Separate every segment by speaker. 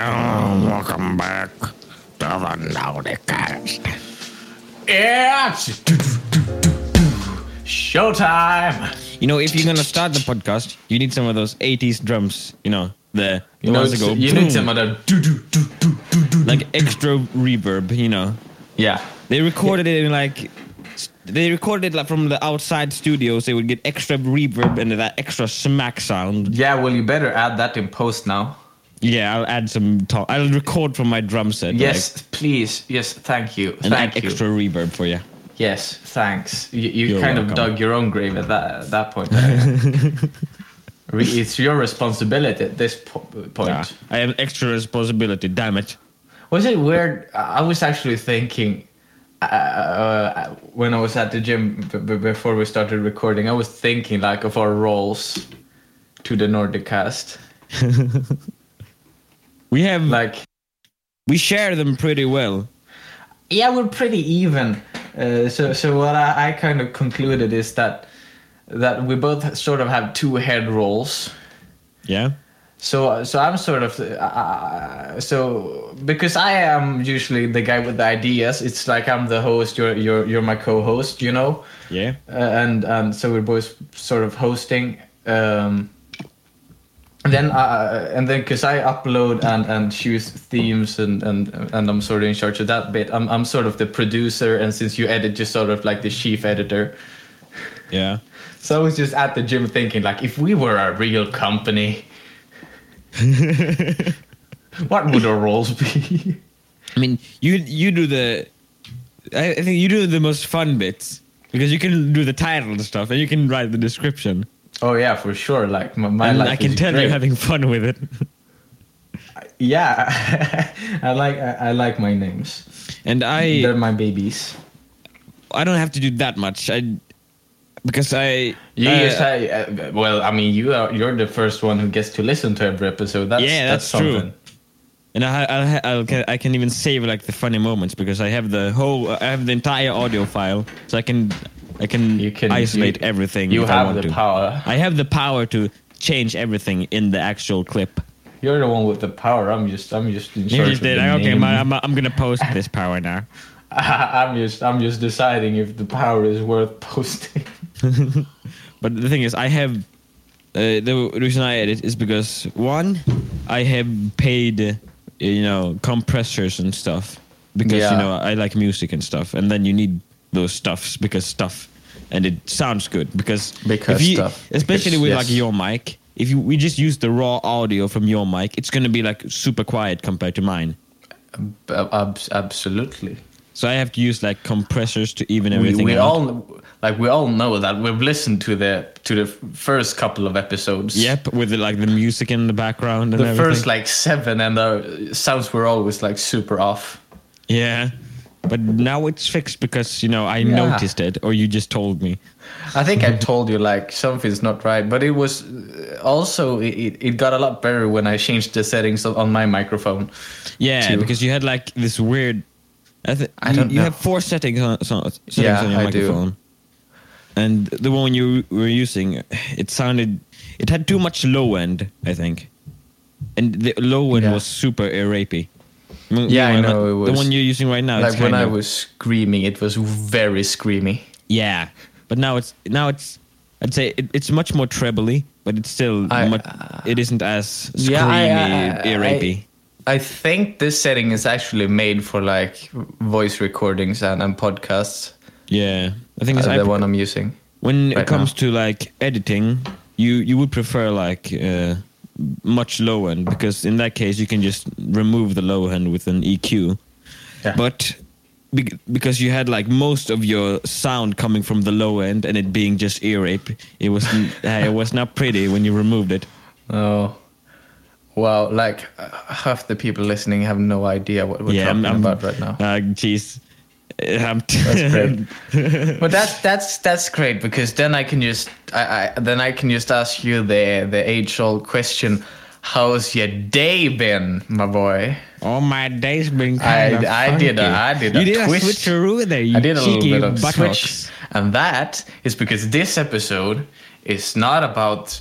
Speaker 1: welcome back to the Nordicast. It's showtime.
Speaker 2: You know, if you're gonna start the podcast, you need some of those '80s drums. You know, the, the
Speaker 1: You know,
Speaker 2: ones that
Speaker 1: it's-
Speaker 2: go
Speaker 1: you
Speaker 2: boom,
Speaker 1: need some of the do do do do do do.
Speaker 2: like extra reverb. You know,
Speaker 1: Yeah.
Speaker 2: they recorded it in like s- they recorded it like from the outside studios. They would get extra reverb and that extra smack sound.
Speaker 1: Yeah, well, you better add that in post now.
Speaker 2: Yeah, I'll add some. Talk. I'll record from my drum set.
Speaker 1: Yes, please. Yes, thank you.
Speaker 2: and
Speaker 1: thank you.
Speaker 2: extra reverb for you.
Speaker 1: Yes, thanks. You, you kind of dug your own grave at that at that point. it's your responsibility at this po- point.
Speaker 2: Yeah, I have extra responsibility. Damn it.
Speaker 1: Was it weird? I was actually thinking uh, uh, when I was at the gym b- b- before we started recording. I was thinking like of our roles to the Nordicast.
Speaker 2: We have
Speaker 1: Like,
Speaker 2: we share them pretty well.
Speaker 1: yeah, we're pretty even. Uh, so, so what I, I kind of concluded is that that we both sort of have two head roles.
Speaker 2: Yeah.
Speaker 1: So, so I'm sort of uh, so because I am usually the guy with the ideas. It's like I'm the host. You're you're you're my co-host. You know.
Speaker 2: Yeah.
Speaker 1: uh, and and so we're both sort of hosting. Um, and then uh, and then because I upload and and choose themes and and and I'm sort of in charge of that bit. I'm I'm sort of the producer, and since you edit, just sort of like the chief editor.
Speaker 2: Yeah.
Speaker 1: So I was just at the gym thinking, like, if we were a real company, what would our roles be?
Speaker 2: I mean, you you do the. I, I think you do the most fun bits because you can do the title and stuff, and you can write the description.
Speaker 1: Oh yeah, for sure. Like my, my life
Speaker 2: I can tell
Speaker 1: great.
Speaker 2: you're having fun with it.
Speaker 1: Yeah, I like I, I like my names.
Speaker 2: And I
Speaker 1: They're my babies.
Speaker 2: I don't have to do that much. I because I
Speaker 1: You
Speaker 2: uh,
Speaker 1: just say, uh, well, I mean, you are you're the first one who gets to listen to every episode. That's,
Speaker 2: Yeah, that's true. and I I'll, I'll, I can even save like the funny moments because I have the whole I have the entire audio file, so I can I can,
Speaker 1: You can
Speaker 2: isolate
Speaker 1: you,
Speaker 2: everything.
Speaker 1: You
Speaker 2: I
Speaker 1: have the
Speaker 2: to.
Speaker 1: power.
Speaker 2: I have the power to change everything in the actual clip.
Speaker 1: You're the one with the power. I'm just I'm just in
Speaker 2: You
Speaker 1: charge
Speaker 2: just
Speaker 1: of
Speaker 2: did. Okay, my, I'm, I'm gonna post this power now.
Speaker 1: I'm just I'm just deciding if the power is worth posting.
Speaker 2: But the thing is, I have uh, the reason I edit is because one, I have paid, you know, compressors and stuff because
Speaker 1: Yeah.
Speaker 2: you know I like music and stuff, and then you need those stuffs because stuff, and it sounds good because
Speaker 1: Because
Speaker 2: you,
Speaker 1: stuff.
Speaker 2: especially
Speaker 1: Because-
Speaker 2: with
Speaker 1: yes.
Speaker 2: like your mic. If you, we just use the raw audio from your mic, it's gonna be like super quiet compared to mine.
Speaker 1: Ab- absolutely.
Speaker 2: So I have to use like compressors to even
Speaker 1: We,
Speaker 2: everything
Speaker 1: we
Speaker 2: out.
Speaker 1: all like we all know that we've listened to the to the first couple of episodes.
Speaker 2: Yep, with the, like the music in the background and
Speaker 1: The
Speaker 2: everything.
Speaker 1: first like seven and the sounds were always like super off.
Speaker 2: Yeah. But now it's fixed because, you know, I
Speaker 1: Yeah.
Speaker 2: noticed it or you just told me.
Speaker 1: I think I told you like something's not right, but it was uh, also it, it got a lot better when I changed the settings on- my microphone.
Speaker 2: Yeah,
Speaker 1: Too.
Speaker 2: because you had like this weird. I, th-
Speaker 1: I
Speaker 2: you,
Speaker 1: don't
Speaker 2: you
Speaker 1: know.
Speaker 2: have four settings on, settings
Speaker 1: Yeah,
Speaker 2: on your
Speaker 1: I do.
Speaker 2: microphone. And the one you were using, it sounded. It had too much low end, I think. And the low end
Speaker 1: Yeah.
Speaker 2: was super rapey.
Speaker 1: Yeah, I know, it
Speaker 2: The one you're using right now.
Speaker 1: like when
Speaker 2: kind
Speaker 1: I was screaming, it was very screamy.
Speaker 2: Yeah, but now it's now it's. I'd say it, it's much more trebly, but it's still
Speaker 1: I-
Speaker 2: much, it isn't as screamy,
Speaker 1: Yeah, I- I- I-
Speaker 2: rapey.
Speaker 1: I think this setting is actually made for like voice recordings and, and podcasts.
Speaker 2: Yeah, I think it's
Speaker 1: Uh, the one I'm using.
Speaker 2: when it comes
Speaker 1: now.
Speaker 2: to like editing, you you would prefer like uh, much low end because in that case you can just remove the low end with an EQ.
Speaker 1: Yeah.
Speaker 2: But be- because you had like most of your sound coming from the low end and it being just ear rape, it was it was not pretty when you removed it.
Speaker 1: Oh, well, like uh, half the people listening have no idea what we're
Speaker 2: yeah,
Speaker 1: talking
Speaker 2: I'm, I'm
Speaker 1: about right now.
Speaker 2: Uh, jeez. I'm t-
Speaker 1: That's great. but that's that's that's great because then I can just I, I then I can just ask you the the age old question: How's your day been, my boy?
Speaker 2: Oh, my day's been
Speaker 1: I-
Speaker 2: kind of
Speaker 1: I did a, I
Speaker 2: funky.
Speaker 1: I did
Speaker 2: you
Speaker 1: a
Speaker 2: did
Speaker 1: twist.
Speaker 2: a switcheroo there. You
Speaker 1: I did a little
Speaker 2: cheeky
Speaker 1: bit of switch, and that is because this episode is not about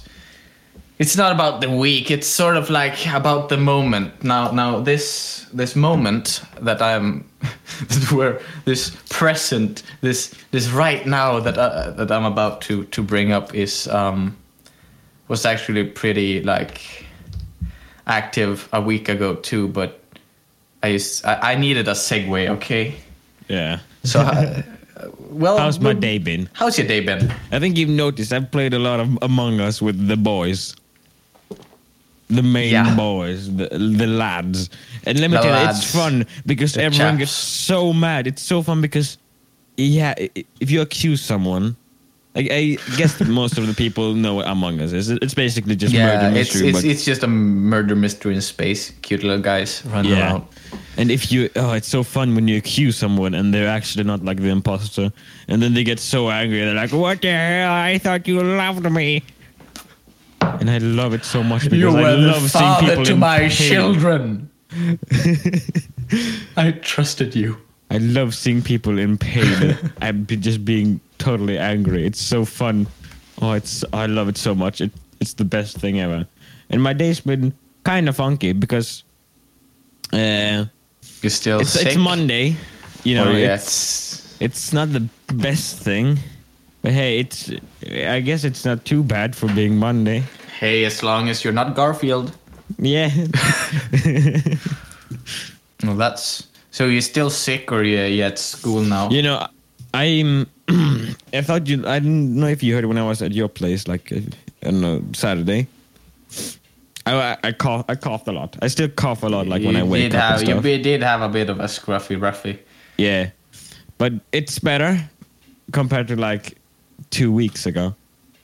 Speaker 1: it's not about the week. It's sort of like about the moment. Now, now this this moment that I'm, that we're this present, this this right now that uh, that I'm about to to bring up is um was actually pretty like active a week ago too. But I used, I, I needed a segue. Okay,
Speaker 2: Yeah.
Speaker 1: so uh, well,
Speaker 2: How's my day been?
Speaker 1: How's your day been?
Speaker 2: I think you've noticed I've played a lot of Among Us with the boys. The main
Speaker 1: Yeah.
Speaker 2: boys, the, the lads. And let me
Speaker 1: The
Speaker 2: tell you, it's fun because
Speaker 1: The
Speaker 2: everyone gets so mad. It's so fun because, yeah, if you accuse someone, like I guess most of the people know what Among Us is. It's basically just
Speaker 1: Yeah,
Speaker 2: murder
Speaker 1: it's
Speaker 2: mystery.
Speaker 1: it's,
Speaker 2: but
Speaker 1: it's just a murder mystery in space. Cute little guys running
Speaker 2: yeah.
Speaker 1: around.
Speaker 2: And if you, oh, it's so fun when you accuse someone and they're actually not like the imposter, and then they get so angry. They're like, "What the hell? I thought you loved me." And I love it so much because I love seeing people in pain.
Speaker 1: children. I trusted you.
Speaker 2: I love seeing people in pain and be just being totally angry. It's so fun. Oh, it's I love it so much. It, it's the best thing ever. And my day's been kind of funky because uh,
Speaker 1: You're still
Speaker 2: it's
Speaker 1: sick.
Speaker 2: it's Monday. You know,
Speaker 1: Oh, yeah,
Speaker 2: it's it's not the best thing, but hey, it's I guess it's not too bad for being Monday.
Speaker 1: Hey, as long as you're not Garfield.
Speaker 2: Yeah,
Speaker 1: Well, that's so. You're still sick, or you you at school now?
Speaker 2: you know, I'm. I thought you. I didn't know if you heard when I was at your place, like uh, I don't know Saturday. I I, cough. I coughed a lot. I still cough a lot, like when I
Speaker 1: You
Speaker 2: wake
Speaker 1: did
Speaker 2: up
Speaker 1: have,
Speaker 2: and
Speaker 1: You
Speaker 2: stuff.
Speaker 1: be- did have a bit of a scruffy, ruffy.
Speaker 2: Yeah, but it's better compared to like two weeks ago.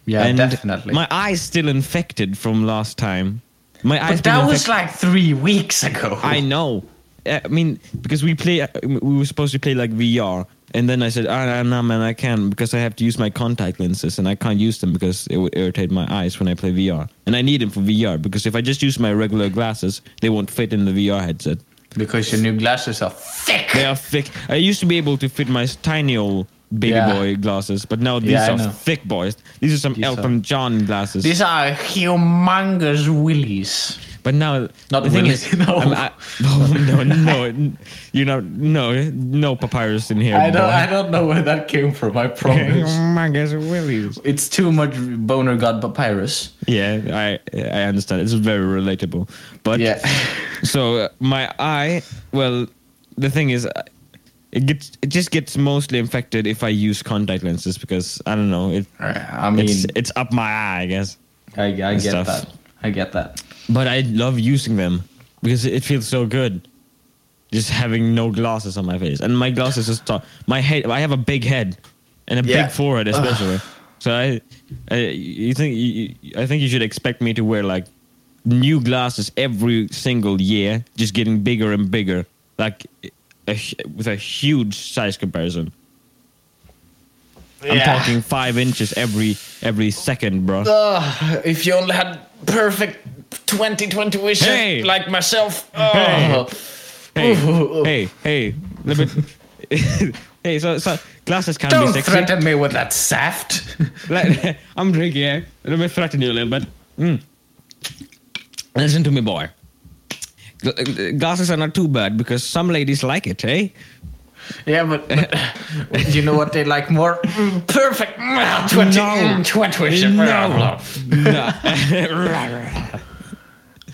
Speaker 1: Yeah,
Speaker 2: and
Speaker 1: definitely.
Speaker 2: My eye's still infected from last time. My eyes.
Speaker 1: but that was like three weeks ago.
Speaker 2: I know. I mean, because we play, we were supposed to play like VR, and then I said, "Ah, no, man, I can't because I have to use my contact lenses, and I can't use them because it would irritate my eyes when I play VR, and I need them for VR because if I just use my regular glasses, they won't fit in the VR headset.
Speaker 1: because your new glasses are thick.
Speaker 2: They are thick. I used to be able to fit my tiny old baby
Speaker 1: Yeah.
Speaker 2: boy glasses, but now these
Speaker 1: Yeah,
Speaker 2: are thick boys. These are some
Speaker 1: These are-
Speaker 2: Elton John glasses.
Speaker 1: These are humongous willies.
Speaker 2: But now
Speaker 1: Not
Speaker 2: the thing is,
Speaker 1: no.
Speaker 2: I, no, no, no, you know, no, no papyrus in here.
Speaker 1: I don't.
Speaker 2: boy.
Speaker 1: I don't know where that came from. I promise.
Speaker 2: Humongous willies.
Speaker 1: it's too much boner god papyrus.
Speaker 2: Yeah, I I understand. It's very relatable. But
Speaker 1: Yeah.
Speaker 2: so my eye, well, the thing is, it gets it just gets mostly infected if I use contact lenses because I don't know it.
Speaker 1: Uh, I mean,
Speaker 2: it's it's up my eye, I guess.
Speaker 1: I, I get
Speaker 2: stuff.
Speaker 1: that. I get that.
Speaker 2: But I love using them because it feels so good. Just having no glasses on my face, and my glasses just top. My head, I have a big head and a
Speaker 1: Yeah.
Speaker 2: big forehead, especially. so I, I, you think, you, I think you should expect me to wear like new glasses every single year, just getting bigger and bigger, like a, with a huge size comparison. I'm talking five inches every every second, bro.
Speaker 1: Ugh, if you only had perfect 2020 vision
Speaker 2: Hey!
Speaker 1: like myself.
Speaker 2: Hey!
Speaker 1: Oh.
Speaker 2: Hey, hey, hey, let me. hey, so, so glasses can
Speaker 1: Don't
Speaker 2: be sexy.
Speaker 1: threaten me with that saft.
Speaker 2: I'm drinking. eh? Let me threaten you a little bit. Mm. Listen to me, boy. Gl- Glasses are not too bad because some ladies like it, eh?
Speaker 1: yeah, but, but you know what they like more? Perfect. 20,
Speaker 2: No.
Speaker 1: 20.
Speaker 2: No. no.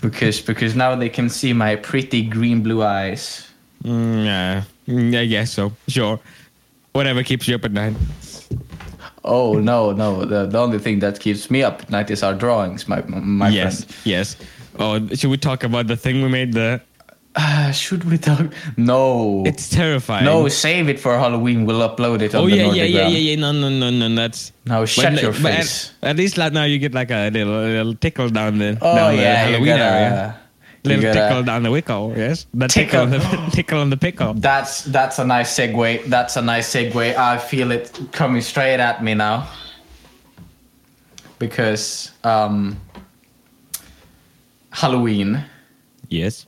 Speaker 1: Because because now they can see my pretty green blue eyes.
Speaker 2: Mm, yeah, Mm, I guess so. Sure. Whatever keeps you up at night.
Speaker 1: Oh no, no. The, the only thing that keeps me up at night is our drawings, my my
Speaker 2: yes,
Speaker 1: friend.
Speaker 2: yes. Oh, should we talk about the thing we made? The
Speaker 1: Uh, should we talk? No.
Speaker 2: it's terrifying.
Speaker 1: no, save it for Halloween. We'll upload it on
Speaker 2: Oh
Speaker 1: the
Speaker 2: yeah, yeah, yeah, yeah, yeah. No, no, no, no. That's
Speaker 1: Now shut
Speaker 2: but,
Speaker 1: your
Speaker 2: but at-
Speaker 1: face.
Speaker 2: At, least like now you get like a little, little tickle down the
Speaker 1: Oh
Speaker 2: down
Speaker 1: yeah, you
Speaker 2: Halloween area.
Speaker 1: you
Speaker 2: Little
Speaker 1: gotta-
Speaker 2: tickle down the wickle. Yes, the tickle,
Speaker 1: Tickle.
Speaker 2: on the tickle on the pickle.
Speaker 1: That's that's a nice segue. That's a nice segue. I feel it coming straight at me now. Because um Halloween.
Speaker 2: Yes.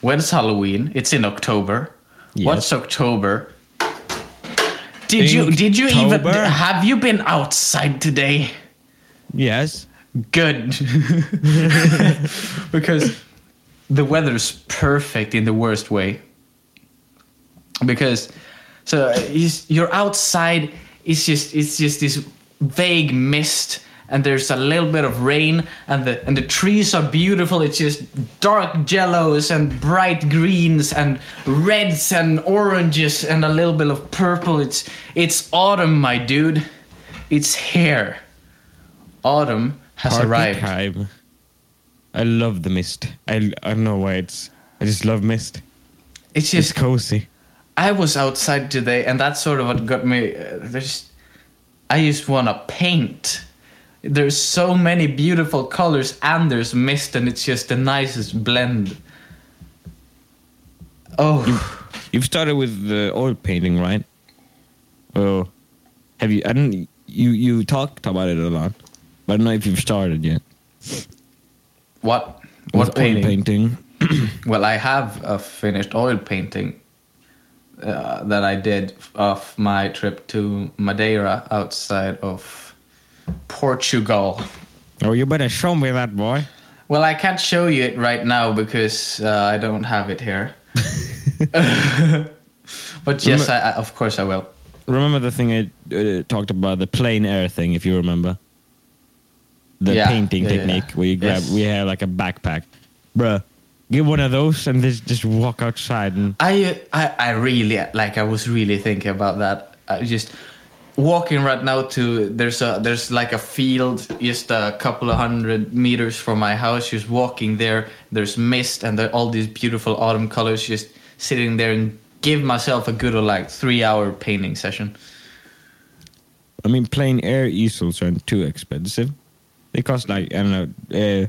Speaker 1: When's Halloween? It's in October.
Speaker 2: Yes.
Speaker 1: What's October? Did you did you even have you been outside today?
Speaker 2: Yes.
Speaker 1: Good. because the weather's perfect in the worst way. Because so you're outside, it's just it's just this vague mist and there's a little bit of rain and the and the trees are beautiful it's just dark yellows and bright greens and reds and oranges and a little bit of purple it's it's autumn my dude it's here autumn has
Speaker 2: Party
Speaker 1: arrived
Speaker 2: time. I love the mist. I I don't know why it's. I just love mist.
Speaker 1: it's
Speaker 2: It's
Speaker 1: just
Speaker 2: cozy.
Speaker 1: i was outside today and that's sort of what got me uh, there's i just want to paint there's so many beautiful colors and there's mist and it's just the nicest blend oh
Speaker 2: You've started with the oil painting, right? Oh, have you? I don't. You you talked about it a lot, but I don't know if you've started yet.
Speaker 1: what
Speaker 2: With
Speaker 1: what painting?
Speaker 2: Oil painting.
Speaker 1: well i have a finished oil painting uh, that i did of my trip to madeira outside of portugal
Speaker 2: Oh, you better show me that boy.
Speaker 1: Well, I can't show you it right now because uh, I don't have it here. but yes, I, I, of course I will.
Speaker 2: Remember the thing I uh, talked about the plein air thing, if you remember. The
Speaker 1: Yeah,
Speaker 2: painting
Speaker 1: yeah,
Speaker 2: technique
Speaker 1: yeah.
Speaker 2: where you grab,
Speaker 1: Yes.
Speaker 2: we have like a backpack, bruh. Get one of those and just just walk outside and
Speaker 1: I, I, I really like. I was really thinking about that. I just walking right now to there's a there's like a field just a couple of hundred meters from my house. Just walking there, there's mist and there, all these beautiful autumn colors. Just sitting there and give myself a good like three hour painting session.
Speaker 2: I mean, plein air easels aren't too expensive. They cost like I don't know, uh,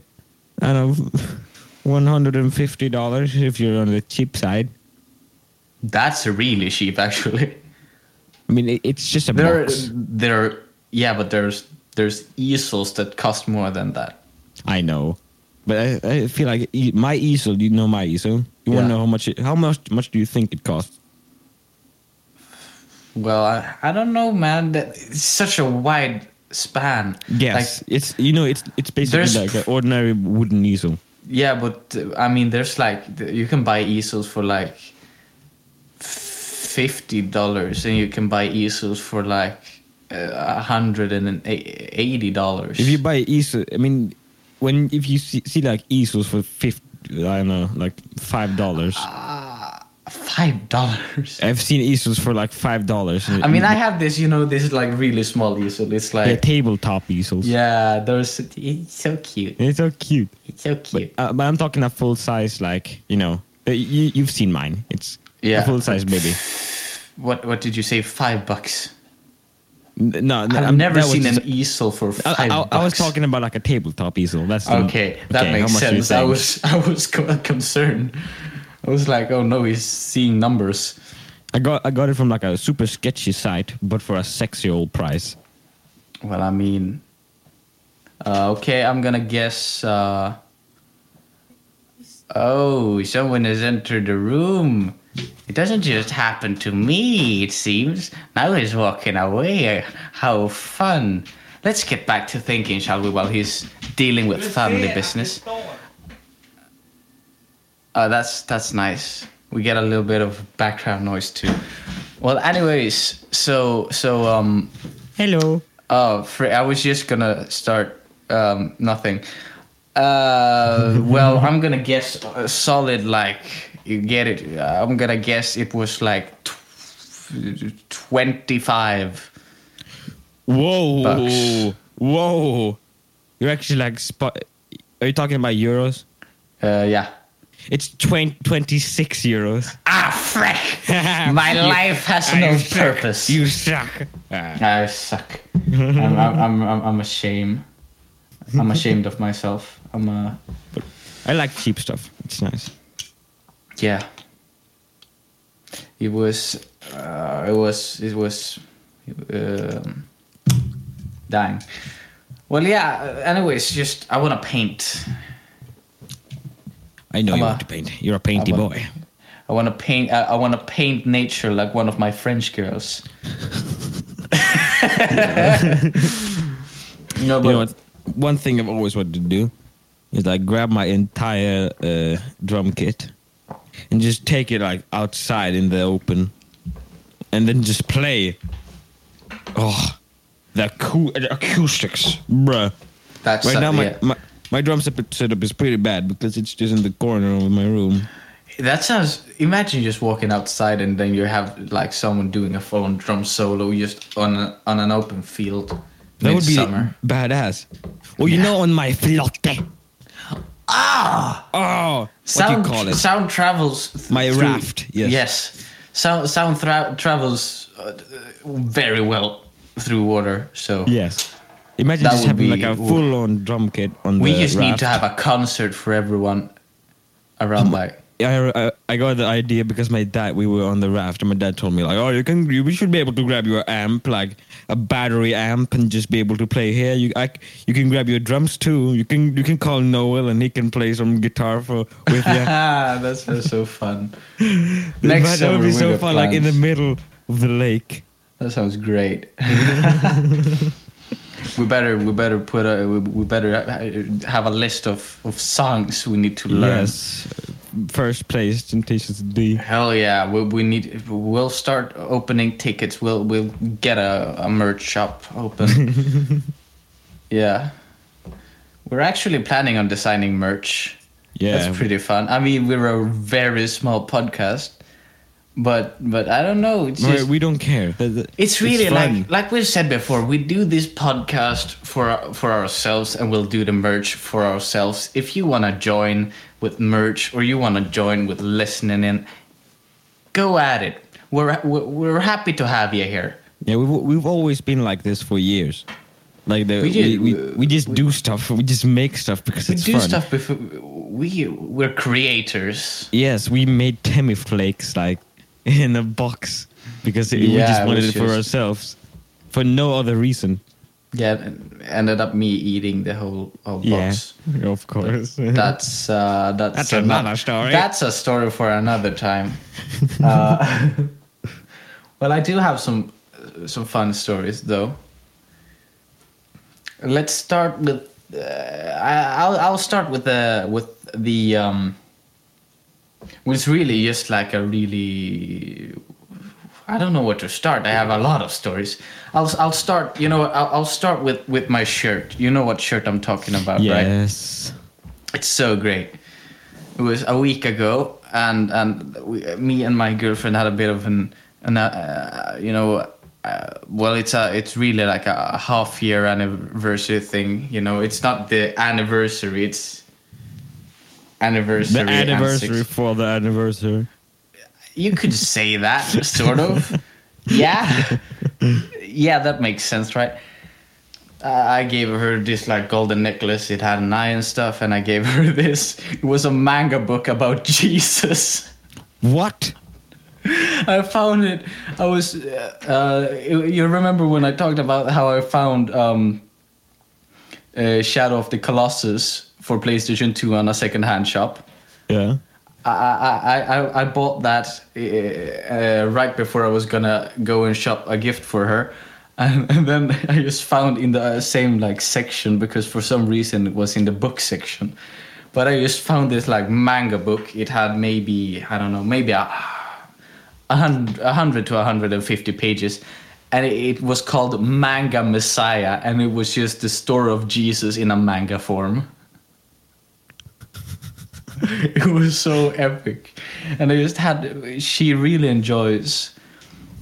Speaker 2: I don't know, one hundred and fifty dollars if you're on the cheap side.
Speaker 1: That's really cheap, actually.
Speaker 2: I mean, it, it's just a
Speaker 1: There,
Speaker 2: box.
Speaker 1: there, yeah, but there's there's easels that cost more than that.
Speaker 2: I know, but I, I feel like my easel. You know my easel. You want to know how much? It, how much? Much do you think it costs?
Speaker 1: Well, I, I don't know, man. That it's such a wide span.
Speaker 2: Yes,
Speaker 1: Like,
Speaker 2: it's you know it's it's basically like an ordinary wooden easel.
Speaker 1: yeah, but uh, I mean, there's like you can buy easels for like fifty dollars, and you can buy easels for like uh, a hundred and eighty dollars.
Speaker 2: If you buy easel, I mean, when if you see, see like easels for fifty, I don't know, like five dollars.
Speaker 1: five dollars.
Speaker 2: I've seen easels for like five dollars.
Speaker 1: I mean, I have this, you know, this is like really small easel. It's like
Speaker 2: tabletop easels.
Speaker 1: yeah, those. It's so cute.
Speaker 2: It's so cute.
Speaker 1: It's so cute.
Speaker 2: Uh, but I'm talking a full size, like you know, uh, you, you've seen mine. It's
Speaker 1: Yeah.
Speaker 2: a full size baby.
Speaker 1: What what did you say? Five bucks.
Speaker 2: No, no
Speaker 1: I've
Speaker 2: I'm-
Speaker 1: never seen an easel for five
Speaker 2: I,
Speaker 1: bucks.
Speaker 2: I was talking about like a tabletop easel. That's the-
Speaker 1: Okay, that
Speaker 2: okay,
Speaker 1: makes
Speaker 2: how much do you
Speaker 1: sense. I was I was concerned. I was like, oh no, he's seeing numbers.
Speaker 2: I got I got it from like a super sketchy site, but for a sexy old price.
Speaker 1: Well, I mean, uh, okay, I'm gonna guess. Uh, oh, someone has entered the room. It doesn't just happen to me, it seems. Now he's walking away. How fun. Let's get back to thinking, shall we, while he's dealing with family business. Uh, that's that's nice. We get a little bit of background noise too. Well, anyways, so so um
Speaker 2: Hello.
Speaker 1: Oh, fr- I was just gonna start um, nothing. Uh, well, I'm gonna guess a solid like you get it. I'm gonna guess it was like tw- twenty-five.
Speaker 2: Whoa.
Speaker 1: Bucks.
Speaker 2: Whoa. You're actually like spot. Are you talking about euros?
Speaker 1: Uh, yeah.
Speaker 2: It's 20, 26 euros.
Speaker 1: Ah, frick! My life has no
Speaker 2: suck.
Speaker 1: purpose.
Speaker 2: You suck. Ah.
Speaker 1: I suck. I'm, I'm, I'm, I'm, I'm ashamed. I'm ashamed of myself. I'm uh,
Speaker 2: I like cheap stuff. It's nice.
Speaker 1: Yeah. It was, uh, it was, it was, um, dying. Well, yeah. uh, Anyways, just I want to paint.
Speaker 2: I know
Speaker 1: I'm
Speaker 2: you
Speaker 1: a-
Speaker 2: want to paint. You're a painty
Speaker 1: I'm a-
Speaker 2: boy.
Speaker 1: I want to paint. I, I want to paint nature like one of my French girls. no, but
Speaker 2: You know what? one thing I've always wanted to do is like grab my entire uh, drum kit and just take it like outside in the open, and then just play. Oh, the cool the acoustics, bruh.
Speaker 1: That's
Speaker 2: Right now, my,
Speaker 1: yeah.
Speaker 2: my my drum setup is pretty bad because it's just in the corner of my room.
Speaker 1: That sounds. Imagine just walking outside and then you have like someone doing a full drum solo just on a, on an open field.
Speaker 2: That would be badass. Well, you
Speaker 1: Yeah.
Speaker 2: know, on my flotte.
Speaker 1: Ah.
Speaker 2: Oh, what
Speaker 1: Sound
Speaker 2: do you call it?
Speaker 1: sound travels. th-
Speaker 2: My
Speaker 1: through-
Speaker 2: raft, yes.
Speaker 1: Yes. Sound sound thra- travels uh, very well through water. So
Speaker 2: Yes. Imagine
Speaker 1: That
Speaker 2: just
Speaker 1: would
Speaker 2: having
Speaker 1: be-
Speaker 2: like a full-on drum kit on
Speaker 1: we
Speaker 2: the We
Speaker 1: just need to have a concert for everyone around like.
Speaker 2: I, I I got the idea because my dad we were on the raft and my dad told me like oh you can you, we should be able to grab your amp like a battery amp and just be able to play here you I, you can grab your drums too you can you can call Noel and he can play some guitar for with you
Speaker 1: That's so- so fun. Next
Speaker 2: that
Speaker 1: summer
Speaker 2: would be so fun like in the middle of the lake
Speaker 1: That sounds great. we better we better put a we, better have a list of, of songs we need to learn.
Speaker 2: yes first place Temptations D
Speaker 1: Hell yeah, we, we need we'll start opening tickets. We'll we'll get a, a merch shop open. yeah. We're actually planning on designing merch.
Speaker 2: yeah
Speaker 1: That's pretty fun. I mean, we're a very small podcast, but but I don't know. It's
Speaker 2: we-
Speaker 1: just,
Speaker 2: we don't care
Speaker 1: it's really
Speaker 2: fun.
Speaker 1: like like we've said before. We do this podcast for for ourselves, and we'll do the merch for ourselves. If you want to join with merch, or you want to join with listening in, go at it. We're we're we're happy to have you here.
Speaker 2: Yeah, we've we've always been like this for years. Like the,
Speaker 1: We
Speaker 2: we,
Speaker 1: did,
Speaker 2: we,
Speaker 1: uh,
Speaker 2: we, just do stuff. We just make stuff because
Speaker 1: We
Speaker 2: it's
Speaker 1: do
Speaker 2: fun.
Speaker 1: stuff before we we're creators.
Speaker 2: Yes, we made Temmie flakes like in a box because it, we just wanted it for
Speaker 1: just-
Speaker 2: ourselves, for no other reason.
Speaker 1: Yeah, ended up me eating the whole, whole box.
Speaker 2: Yeah,
Speaker 1: box.
Speaker 2: of course.
Speaker 1: That's uh, that's
Speaker 2: That's
Speaker 1: ano-
Speaker 2: another story.
Speaker 1: That's a story for another time. uh, well, I do have some some fun stories though. Let's start with. Uh, I, I'll I'll start with the with the um. Was really just like a really. I don't know where to start. I have a lot of stories. I'll I'll start. You know, I'll, I'll start with with my shirt. You know what shirt I'm talking about, right?
Speaker 2: yes.
Speaker 1: It's so great. It was a week ago, and and we, me and my girlfriend had a bit of an, an uh, you know, uh, well, it's a it's really like a half year anniversary thing. You know, it's not the anniversary; it's anniversary.
Speaker 2: The anniversary for the anniversary.
Speaker 1: You could say that, sort of. Yeah, yeah, that makes sense, right? Uh, I gave her this like golden necklace. It had an eye and stuff, and I gave her this. It was a manga book about Jesus.
Speaker 2: What?
Speaker 1: I found it. I was. Uh, uh, you remember when I talked about how I found um, uh, Shadow of the Colossus for PlayStation Two on a second-hand shop.
Speaker 2: Yeah.
Speaker 1: I, I, I, I bought that uh, uh, right before I was gonna go and shop a gift for her, and, and then I just found in the same like section because for some reason it was in the book section, but I just found this like manga book. It had maybe I don't know maybe a, a hundred, a hundred to hundred and fifty pages, and it was called Manga Messiah, and it was just the story of Jesus in a manga form. it was so epic and i just had she really enjoys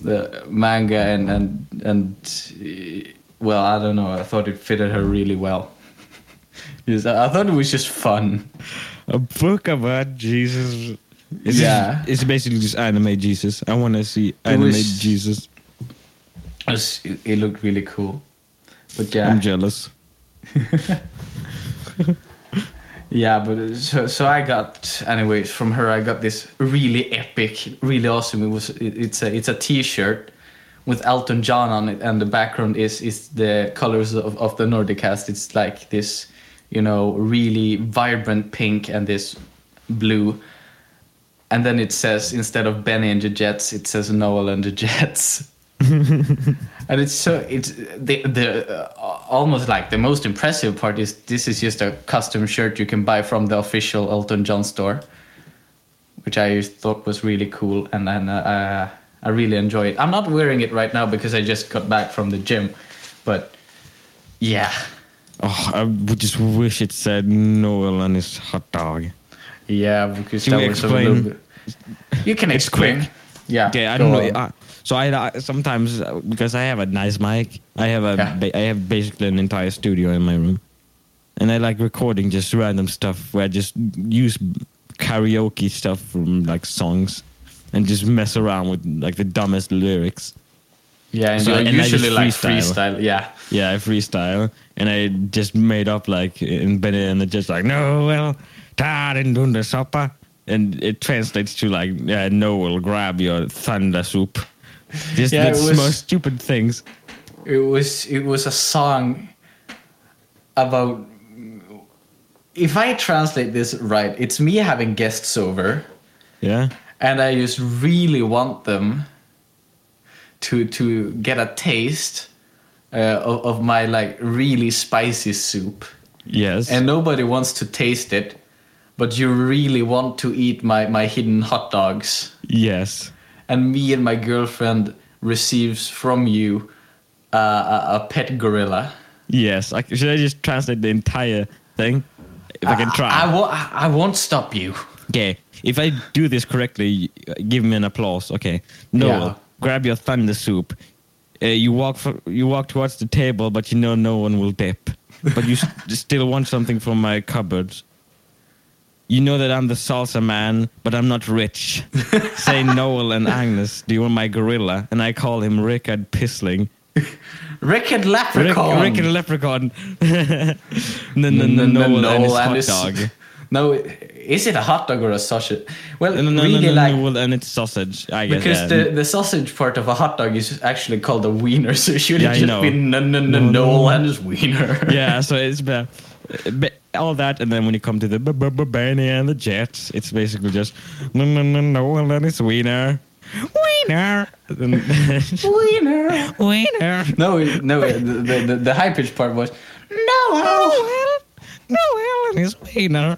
Speaker 1: the manga and and and uh, well i don't know i thought it fitted her really well Yes, i thought it was just fun
Speaker 2: A book about Jesus. It's
Speaker 1: Yeah.
Speaker 2: Just, it's basically just anime Jesus. I want to see anime
Speaker 1: was-
Speaker 2: Jesus.
Speaker 1: it, was, it, it looked really cool but yeah
Speaker 2: I'm jealous.
Speaker 1: Yeah, but so so I got anyways from her. I got this really epic, really awesome. It was it, it's a it's a T-shirt with Elton John on it, and the background is is the colors of of the Nordicast. It's like this, you know, really vibrant pink and this blue. And then it says instead of Benny and the Jets, it says Noel and the Jets. and it's so it's the the almost like the most impressive part is this is just a custom shirt you can buy from the official Elton John store, which I thought was really cool, and then uh, I really enjoy it. I'm not wearing it right now because I just got back from the gym, but yeah,
Speaker 2: Oh, I would just wish it said Noel and his hot dog.
Speaker 1: yeah, because
Speaker 2: Can
Speaker 1: that was a little bit. You can explain. Yeah.
Speaker 2: Okay, I don't know.
Speaker 1: on.
Speaker 2: So I, I sometimes uh, because I have a nice mic, I have a
Speaker 1: Yeah.
Speaker 2: I have basically an entire studio in my room, and I like recording just random stuff where I just use karaoke stuff from like songs, and just mess around with like the dumbest lyrics.
Speaker 1: yeah, and
Speaker 2: so- and I just
Speaker 1: usually like
Speaker 2: freestyle.
Speaker 1: freestyle. Yeah.
Speaker 2: Yeah, I freestyle, and I just made up like in Benny and just like Noel, ta den dunder soppa, and it translates to like yeah, Noel, grab your thunder soup. Just
Speaker 1: Yeah,
Speaker 2: the
Speaker 1: was-
Speaker 2: most stupid things.
Speaker 1: It was it was a song about if I translate this right, it's me having guests over
Speaker 2: Yeah,
Speaker 1: and I just really want them to to get a taste uh, of, of my like really spicy soup.
Speaker 2: yes,
Speaker 1: And nobody wants to taste it, but you really want to eat my, my hidden hot dogs.
Speaker 2: yes,
Speaker 1: and me and my girlfriend receives from you uh, a, a pet gorilla.
Speaker 2: yes. I, should I just translate the entire thing? If I can try.
Speaker 1: I, I, won't, I won't stop you.
Speaker 2: Okay, if I do this correctly, uh, give me an applause. Okay, Noel,
Speaker 1: Yeah.
Speaker 2: grab your thunder soup. Uh, you walk for, you walk towards the table, but you know no one will dip. But you s- still want something from my cupboards. You know that I'm the salsa man, but I'm not rich. Say Noel and Agnes, do you want my gorilla? And I call him Rickard Pissling.
Speaker 1: Rickard
Speaker 2: Rick,
Speaker 1: Leprechaun.
Speaker 2: Rickard Leprechaun. no, no, no, Noel and his hot
Speaker 1: his-
Speaker 2: dog.
Speaker 1: No, is it a hot dog or a sausage? Well,
Speaker 2: No, no, no,
Speaker 1: really
Speaker 2: no,
Speaker 1: like
Speaker 2: Noel and it's sausage. I guess.
Speaker 1: because
Speaker 2: yeah.
Speaker 1: the, the sausage part of a hot dog is actually called a wiener, so it should
Speaker 2: Yeah,
Speaker 1: have
Speaker 2: I
Speaker 1: just
Speaker 2: know.
Speaker 1: been no, no, no,
Speaker 2: No, no,
Speaker 1: Noel
Speaker 2: no.
Speaker 1: and his wiener.
Speaker 2: yeah, so it's ba- ba- all that, and then when you come to the Benny and the Jets, it's basically just no, no, no, no, and then it's wiener, wiener, Then-
Speaker 1: wiener.
Speaker 2: wiener.
Speaker 1: No, it- no, it- the, the, the high pitched part was Noel.
Speaker 2: Noel, Noel and his wiener.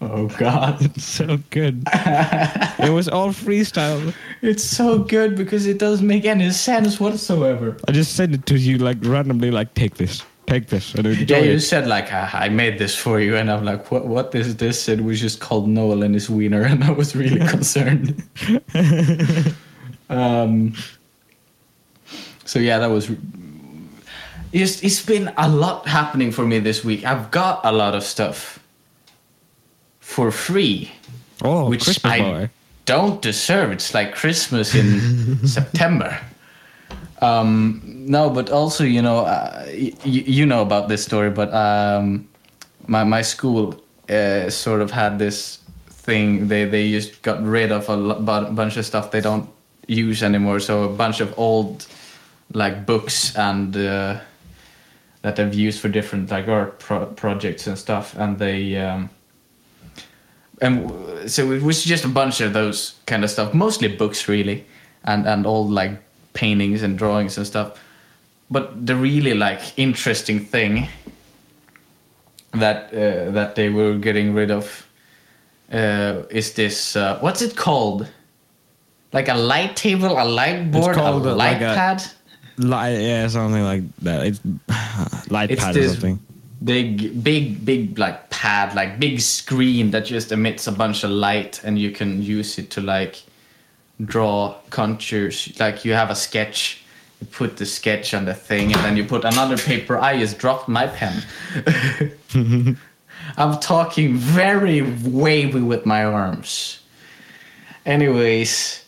Speaker 1: Oh God.
Speaker 2: It's so good. it was all freestyle.
Speaker 1: It's so good because it doesn't make any sense whatsoever.
Speaker 2: I just sent it to you like randomly, like take this, take this, and enjoy
Speaker 1: Yeah, you
Speaker 2: it.
Speaker 1: said like "Ah, I made this for you, and I'm like, what? What is this? It was just called Noel and his wiener, and I was really concerned. um. So yeah, that was. It's, it's been a lot happening for me this week. I've got a lot of stuff for free,
Speaker 2: Oh,
Speaker 1: which
Speaker 2: Christmas
Speaker 1: I
Speaker 2: boy.
Speaker 1: don't deserve. It's like Christmas in September. Um, no, but also you know, uh, y- you know about this story, but um, my my school uh, sort of had this thing. They they just got rid of a bunch of stuff they don't use anymore. So a bunch of old like books and uh, that they've used for different like art pro- projects and stuff, and they. Um, and so it was just a bunch of those kind of stuff, mostly books really, and and old like paintings and drawings and stuff. But the really like interesting thing that uh, that they were getting rid of uh, is this uh, what's it called? Like a light table, a light board, a
Speaker 2: uh,
Speaker 1: light
Speaker 2: like a-
Speaker 1: pad.
Speaker 2: Light, yeah, something like that. It's light
Speaker 1: It's
Speaker 2: pad or something.
Speaker 1: big, big, big like pad, like big screen that just emits a bunch of light, and you can use it to like draw contours. Like you have a sketch, you put the sketch on the thing, and then you put another paper. I just dropped my pen. I'm talking very wavy with my arms. Anyways,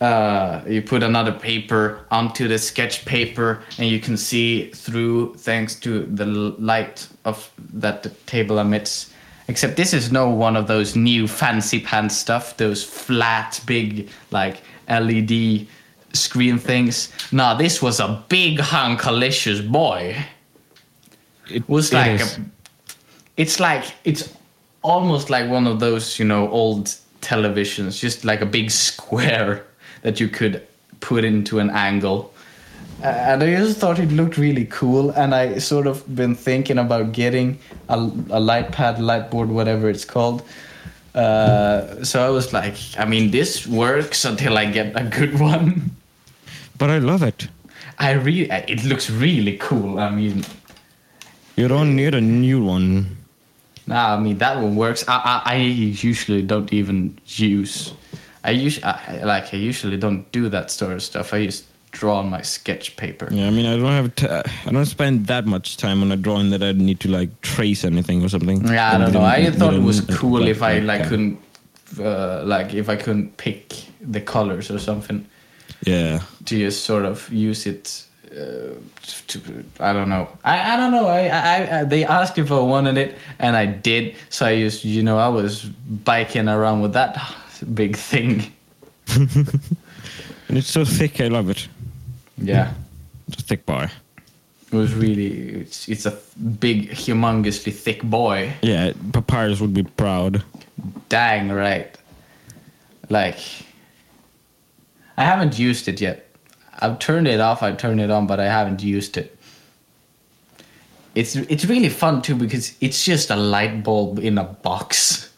Speaker 1: uh, you put another paper onto the sketch paper, and you can see through thanks to the light of that the table emits. Except this is no one of those new fancy pants stuff, those flat, big like LED screen things. Nah, this was a big hunkalicious boy.
Speaker 2: It
Speaker 1: was like a, it's like it's almost like one of those you know old televisions just like a big square that you could put into an angle and I just thought it looked really cool. And I sort of been thinking about getting a, a light pad, light board, whatever it's called. Uh, so I was like, I mean, this works until I get a good one.
Speaker 2: But I love it.
Speaker 1: I really, it looks really cool. I mean,
Speaker 2: You don't need a new one.
Speaker 1: nah, I mean that one works. I, I, I usually don't even use. I usually like I usually don't do that sort of stuff. I just draw on my sketch paper.
Speaker 2: Yeah, I mean, I don't have. T- I don't spend that much time on a drawing that I need to like trace anything or something.
Speaker 1: Yeah, I don't know. I thought it was cool if I like
Speaker 2: yeah.
Speaker 1: couldn't, uh, like if I couldn't pick the colors or something
Speaker 2: Yeah,
Speaker 1: to just sort of use it. Uh, to, I don't know. I, I don't know. I, I, I they asked if I wanted it, and I did. So I used, you know, I was biking around with that big thing.
Speaker 2: and it's so thick. I love it.
Speaker 1: Yeah,
Speaker 2: It's a thick boy.
Speaker 1: it was really. It's, it's a big, humongously thick boy.
Speaker 2: Yeah, Papyrus would be proud.
Speaker 1: Dang right. Like, I haven't used it yet. I've turned it off. I've turned it on, but I haven't used it. It's it's really fun too because it's just a light bulb in a box.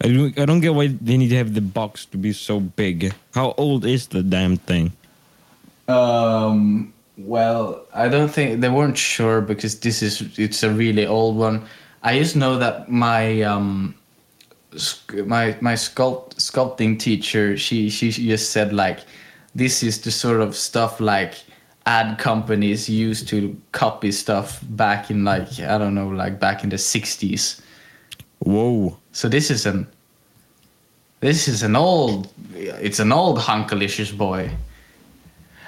Speaker 2: I don't, I don't get why they need to have the box to be so big. How old is the damn thing?
Speaker 1: Um. Well, I don't think they weren't sure because this is it's a really old one. I just know that my um my my sculpt sculpting teacher she she just said like this is the sort of stuff like ad companies used to copy stuff back in like I don't know like back in the 60s.
Speaker 2: Whoa.
Speaker 1: So this is an this is an old it's an old hunkalicious boy.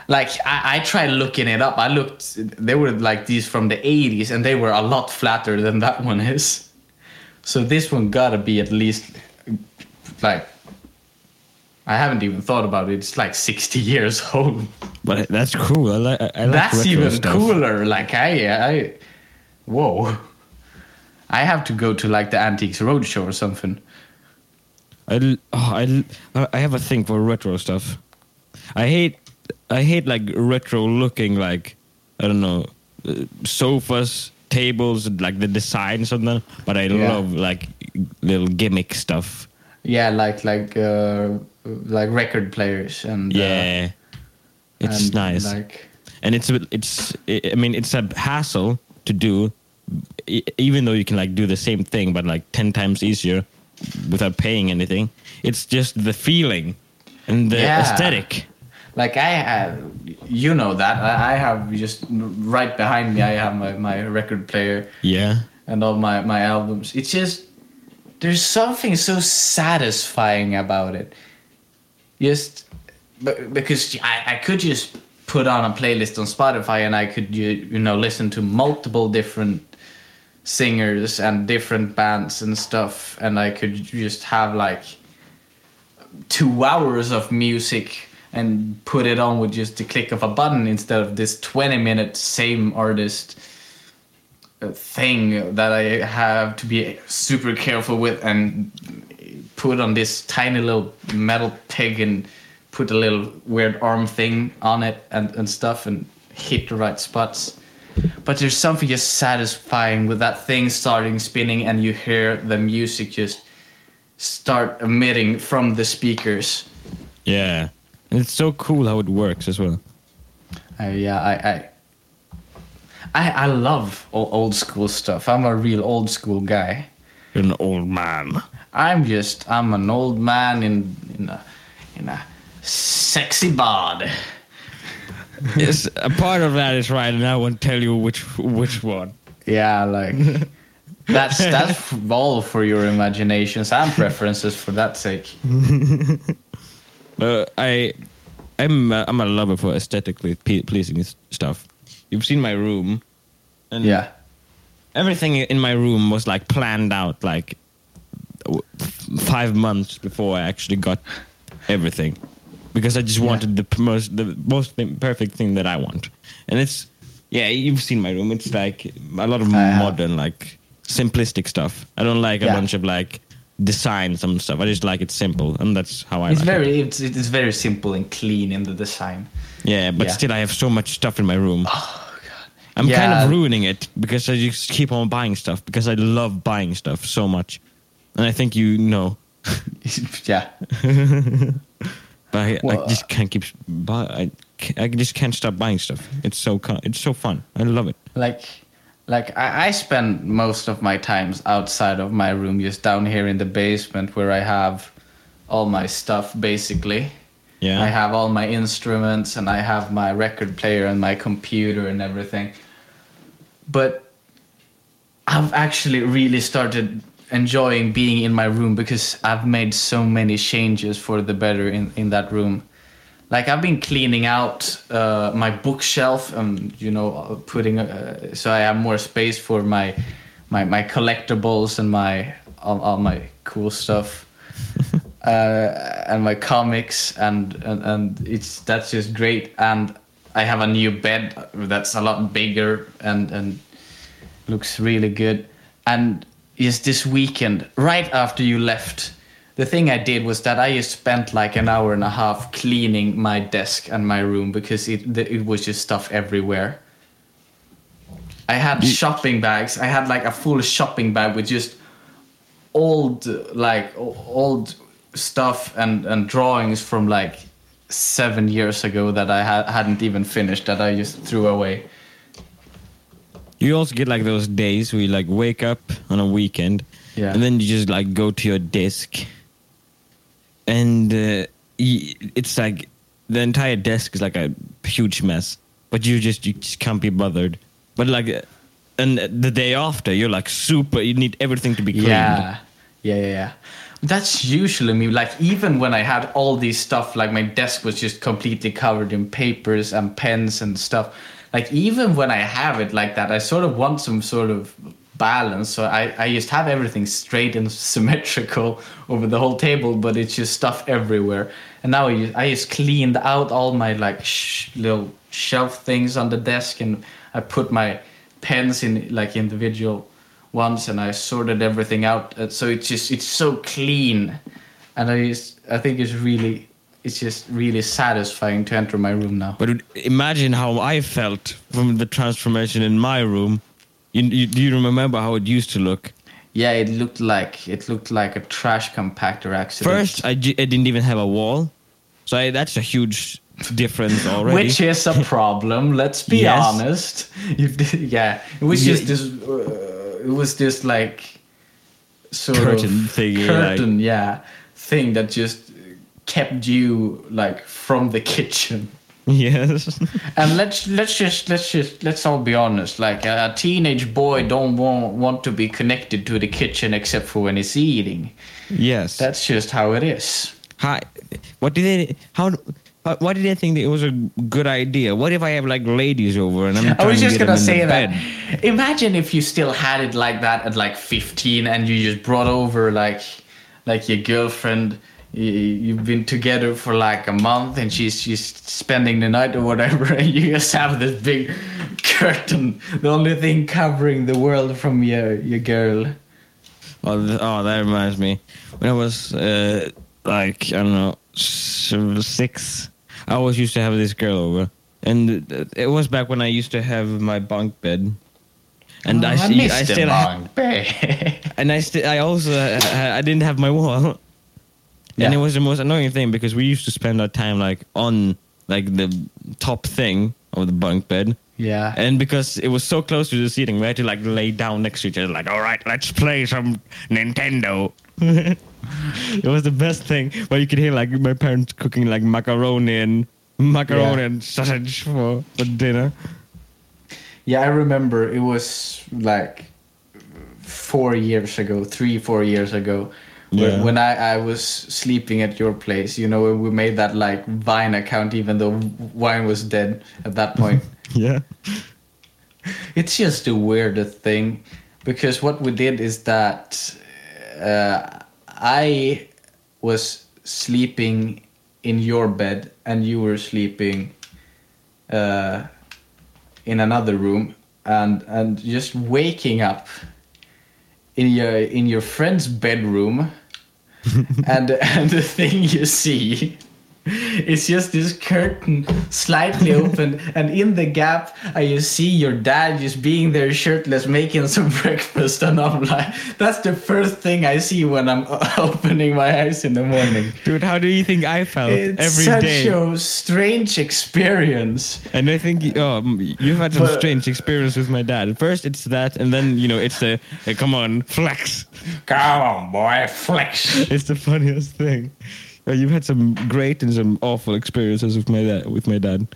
Speaker 1: Like I, I tried looking it up. I looked they were like these from the 80s and they were a lot flatter than that one is. So this one gotta be at least like I haven't even thought about it. It's like 60 years old.
Speaker 2: But that's cool. I like. I like
Speaker 1: That's even
Speaker 2: stuff.
Speaker 1: cooler. Like I, I, whoa. I have to go to like the Antiques Roadshow or something.
Speaker 2: I, oh, I, I have a thing for retro stuff. I hate I hate like retro looking like I don't know uh, sofas, tables, like the designs on them. But I
Speaker 1: Yeah.
Speaker 2: love like little gimmick stuff.
Speaker 1: Yeah, like like uh, like record players and uh,
Speaker 2: Yeah, it's
Speaker 1: and,
Speaker 2: nice,
Speaker 1: Like
Speaker 2: and it's a it's I mean it's a hassle to do, even though you can like do the same thing but like ten times easier without paying anything. It's just the feeling and the
Speaker 1: Yeah.
Speaker 2: aesthetic.
Speaker 1: Like I have, you know that I have just right behind me. I have my my record player
Speaker 2: Yeah.
Speaker 1: and all my my albums. It's just there's something so satisfying about it. Just because I, I could just put on a playlist on Spotify and I could you, you know listen to multiple different singers and different bands and stuff and I could just have like 2 hours of music and put it on with just the click of a button instead of this 20 minute same artist uh, thing that I have to be super careful with and put on this tiny little metal peg and put a little weird arm thing on it and, and stuff and hit the right spots. But there's something just satisfying with that thing starting spinning and you hear the music just start emitting from the speakers.
Speaker 2: Yeah. And it's so cool how it works as well.
Speaker 1: Uh, yeah, I, I, I, I love old school stuff. I'm a real old school guy.
Speaker 2: You're an old man.
Speaker 1: I'm just I'm an old man in in a in a sexy bod.
Speaker 2: yes, a part of that is right, and I won't tell you which which one.
Speaker 1: Yeah, like that's that's all for your imaginations and preferences for that sake.
Speaker 2: Uh, I, I'm uh, I'm a lover for aesthetically pleasing stuff. You've seen my room, and
Speaker 1: Yeah.
Speaker 2: everything in my room was like planned out like five months before I actually got everything, because I just
Speaker 1: Yeah.
Speaker 2: wanted the most the most perfect thing that I want, and it's yeah you've seen my room. It's like a lot of
Speaker 1: I have.
Speaker 2: modern like simplistic stuff. I don't like a
Speaker 1: Yeah.
Speaker 2: bunch of like designs and stuff. I just like it simple, and that's how I
Speaker 1: It's
Speaker 2: like it.
Speaker 1: very it's it's very simple and clean in the design.
Speaker 2: Yeah, but
Speaker 1: Yeah.
Speaker 2: still, I have so much stuff in my room. Oh, God. I'm kind of ruining it because I just keep on buying stuff because I love buying stuff so much, and I think you know.
Speaker 1: yeah.
Speaker 2: But I, I just can't keep buy. I, I just can't stop buying stuff. It's so it's so fun. I love it.
Speaker 1: like like I, I spend most of my times outside of my room just down here in the basement where i have all my stuff basically.
Speaker 2: Yeah.
Speaker 1: i have all my instruments and i have my record player and my computer and everything. But i've actually really started enjoying being in my room because i've made so many changes for the better in, in that room like I've been cleaning out uh, my bookshelf and you know putting uh, so I have more space for my my my collectibles and my all, all my cool stuff uh, and my comics and, and and it's that's just great. And I have a new bed that's a lot bigger and and looks really good. And just this weekend right after you left the thing I did was that I just spent like an hour and a half cleaning my desk and my room because it it was just stuff everywhere. I had shopping bags. I had like a full shopping bag with just old like old stuff and and drawings from like seven years ago that I ha- hadn't even finished that I just threw away.
Speaker 2: You also get like those days where you like wake up on a weekend,
Speaker 1: Yeah.
Speaker 2: and then you just like go to your desk, and uh, it's like the entire desk is like a huge mess, but you just you just can't be bothered. But like, uh, and the day after, you're like super. You need everything to be.
Speaker 1: Yeah, yeah, yeah, yeah. That's usually me. Like even when I had all these stuff, like my desk was just completely covered in papers and pens and stuff. Like even when I have it like that, I sort of want some sort of balance. So I, I just have everything straight and symmetrical over the whole table, but it's just stuff everywhere. And now I just, I just cleaned out all my like sh- little shelf things on the desk, and I put my pens in like individual ones, and I sorted everything out. Uh, So it's just it's so clean, and I just I think it's really it's just really satisfying to enter my room now.
Speaker 2: But imagine how I felt from the transformation in my room. You, you, do you remember how it used to look?
Speaker 1: Yeah, it looked like it looked like a trash compactor accident.
Speaker 2: First, I, didn't even have a wall, so I, that's a huge difference already.
Speaker 1: which is a problem. Let's be
Speaker 2: Yes.
Speaker 1: honest. Yeah, it was just this. Uh, it was this like sort
Speaker 2: Curtain
Speaker 1: of
Speaker 2: thingy,
Speaker 1: curtain, yeah, thing that just kept you like from the kitchen.
Speaker 2: Yes,
Speaker 1: And let's let's just let's just let's all be honest. Like a, a teenage boy don't want want to be connected to the kitchen except for when he's eating.
Speaker 2: yes.
Speaker 1: That's just how it is.
Speaker 2: Hi. What did they? How? Why did they think that it was a good idea? What if I have like ladies over and I'm?
Speaker 1: I was just gonna say that.
Speaker 2: bed?
Speaker 1: Imagine if you still had it like that at like 15, and you just brought over like, like your girlfriend. You, you've been together for like a month, and she's she's spending the night or whatever, and you just have this big curtain, the only thing covering the world from your your girl.
Speaker 2: Oh, oh, that reminds me. When I was uh, like I don't know six, I always used to have this girl over, and it was back when I used to have my bunk bed, and
Speaker 1: Oh,
Speaker 2: I,
Speaker 1: missed
Speaker 2: I still ha-
Speaker 1: bunk bed.
Speaker 2: and I still I also I didn't have my wall, and it was the most annoying thing because we used to spend our time like on like the top thing of the bunk bed.
Speaker 1: yeah.
Speaker 2: And because it was so close to the ceiling, we had to like lay down next to each other, like, all right, let's play some Nintendo. it was the best thing where you could hear like my parents cooking like macaroni and macaroni
Speaker 1: Yeah.
Speaker 2: and sausage for, for dinner.
Speaker 1: Yeah, I remember it was like four years ago, three, four years ago,
Speaker 2: Yeah.
Speaker 1: when, I, I was sleeping at your place. You know, we made that like Vine account, even though Vine was dead at that point.
Speaker 2: Yeah.
Speaker 1: it's just the weirdest thing because what we did is that uh, I was sleeping in your bed and you were sleeping uh, in another room and and just waking up in your in your friend's bedroom and and the thing you see It's just this curtain slightly open, and in the gap, I just see your dad just being there shirtless, making some breakfast, and I'm like, that's the first thing I see when I'm opening my eyes in the morning.
Speaker 2: Dude, how do you think I felt
Speaker 1: It's
Speaker 2: every
Speaker 1: such
Speaker 2: day?
Speaker 1: a strange experience.
Speaker 2: And I think oh, um, you've had some
Speaker 1: But-
Speaker 2: strange experience with my dad. First, it's that, and then you know, it's the hey, come on, flex.
Speaker 1: Come on, boy, flex.
Speaker 2: It's the funniest thing. Uh, you've had some great and some awful experiences with my dad. With my dad,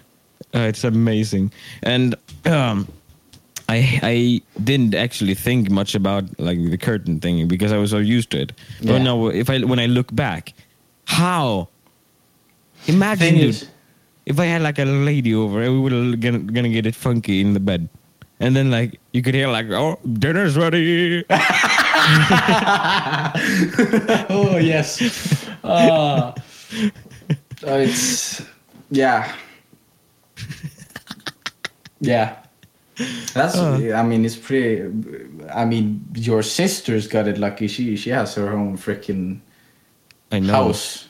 Speaker 2: uh, it's amazing. And um, I I didn't actually think much about like the curtain thing because I was so used to it.
Speaker 1: Yeah.
Speaker 2: But now, if I when I look back, how? Imagine, dude, if I had like a lady over, we would gonna, gonna get it funky in the bed, and then like you could hear like, "Oh, dinner's ready."
Speaker 1: oh yes. Uh, it's yeah. Yeah. That's I mean it's pretty I mean your sister's got it lucky. She she has her own freaking
Speaker 2: I know.
Speaker 1: house.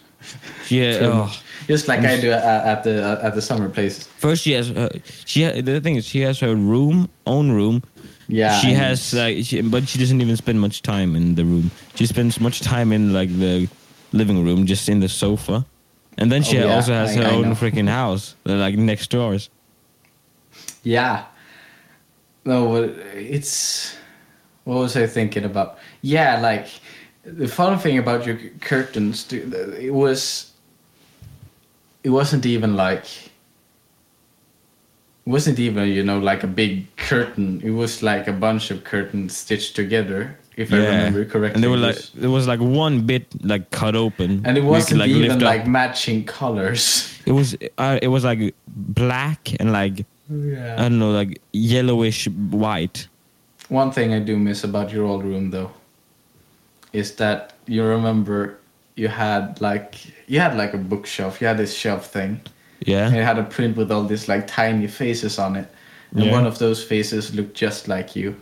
Speaker 2: Yeah. oh.
Speaker 1: Just like I do at, at the at the summer place.
Speaker 2: First, she has uh, she. Ha- the thing is, she has her room, own room.
Speaker 1: Yeah.
Speaker 2: she
Speaker 1: and
Speaker 2: has like, she, but she doesn't even spend much time in the room. She spends much time in like the living room, just in the sofa, and then oh, she
Speaker 1: Oh, yeah,
Speaker 2: also has
Speaker 1: I-
Speaker 2: her
Speaker 1: I
Speaker 2: own
Speaker 1: know.
Speaker 2: freaking house, like next doors.
Speaker 1: Yeah. No, but it's what was I thinking about? Yeah, like the fun thing about your curtains, it was it wasn't even like it wasn't even you know like a big curtain. It was like a bunch of curtains stitched together, if I remember correctly.
Speaker 2: and they were like there was like one bit like cut open,
Speaker 1: and it wasn't
Speaker 2: like,
Speaker 1: even
Speaker 2: up.
Speaker 1: like matching colors.
Speaker 2: it was uh, it was like black and like I don't know like yellowish white.
Speaker 1: One thing I do miss about your old room though is that you remember you had like you had like a bookshelf, you had this shelf thing.
Speaker 2: Yeah.
Speaker 1: And it had a print with all these like tiny faces on it. And
Speaker 2: Yeah.
Speaker 1: one of those faces looked just like you.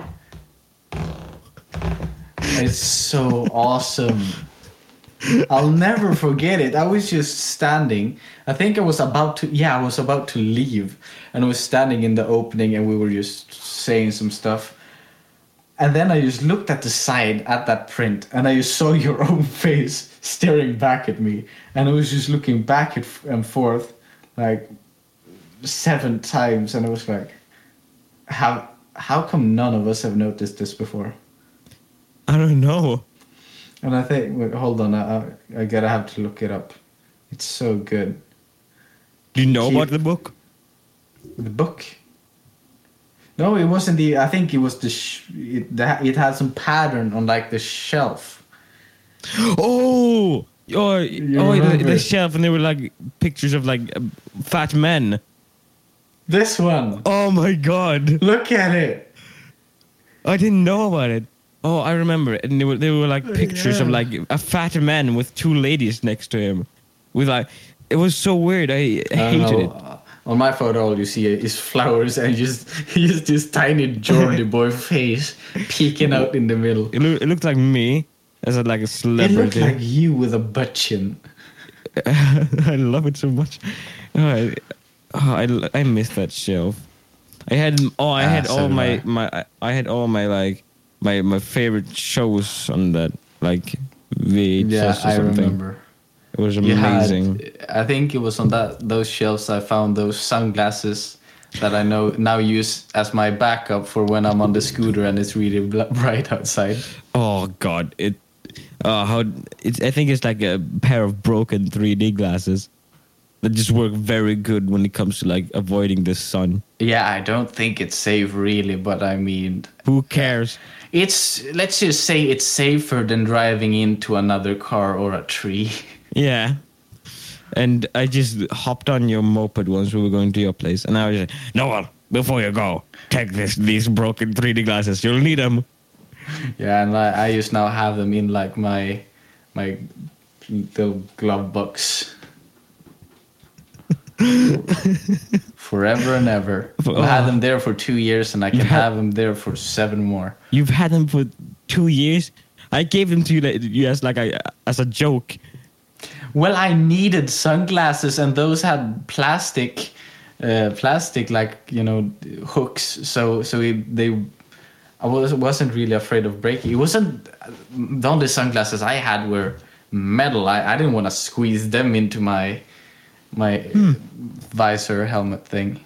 Speaker 1: It's so awesome. I'll never forget it. I was just standing. I think I was about to yeah, I was about to leave and I was standing in the opening and we were just saying some stuff. And then I just looked at the side at that print and I just saw your own face staring back at me. And I was just looking back and forth like seven times and I was like how how come none of us have noticed this before?
Speaker 2: Know.
Speaker 1: And I think wait, hold on, I, I, I gotta have to look it up. It's so good.
Speaker 2: Do you know about the book?
Speaker 1: The book. No, it wasn't the. I think it was the. Sh- it, the, it had some pattern on like the shelf.
Speaker 2: Oh, oh, oh the, the shelf, and there were like pictures of like uh, fat men.
Speaker 1: This one.
Speaker 2: Oh my god,
Speaker 1: Look at it.
Speaker 2: I didn't know about it. Oh, I remember it, and there were there were like pictures of like a fat man with two ladies next to him, with like it was so weird. I, I
Speaker 1: I
Speaker 2: hated
Speaker 1: know,
Speaker 2: it.
Speaker 1: On my photo, all you see is flowers and just just this tiny Geordie boy face peeking out in the middle.
Speaker 2: It, loo- it looked like me as a, like a celebrity.
Speaker 1: It
Speaker 2: celebrity.
Speaker 1: looked like you with a butt chin.
Speaker 2: I love it so much. Oh, I, oh, I, I miss that shelf. I had oh I
Speaker 1: Ah,
Speaker 2: had
Speaker 1: so
Speaker 2: all
Speaker 1: did
Speaker 2: my
Speaker 1: I.
Speaker 2: my I had all my like my my favorite shows on that like VHS
Speaker 1: Yeah,
Speaker 2: or
Speaker 1: I remember.
Speaker 2: It was amazing.
Speaker 1: had, I think it was on that those shelves I found those sunglasses that I know now use as my backup for when I'm on the scooter and it's really bright outside.
Speaker 2: oh god, it uh how it's I think it's like a pair of broken 3D glasses that just work very good when it comes to like avoiding the sun.
Speaker 1: Yeah, I don't think it's safe really, but I mean,
Speaker 2: Who cares?
Speaker 1: It's let's just say it's safer than driving into another car or a tree.
Speaker 2: Yeah. And I just hopped on your moped once we were going to your place, and I was like, Noel, before you go, take this these broken 3D glasses. You'll need them.
Speaker 1: Yeah, and I, I just now have them in like my my little glove box. Forever and ever. I had
Speaker 2: oh.
Speaker 1: them there for two years, and I can
Speaker 2: had-
Speaker 1: have them there for seven more.
Speaker 2: You've had them for two years. I gave them to you as like a as a joke.
Speaker 1: Well, I needed sunglasses, and those had plastic, uh, plastic like you know hooks. So so it, they, I was wasn't really afraid of breaking. It wasn't the only sunglasses I had were metal. I, I didn't want to squeeze them into my my visor helmet thing.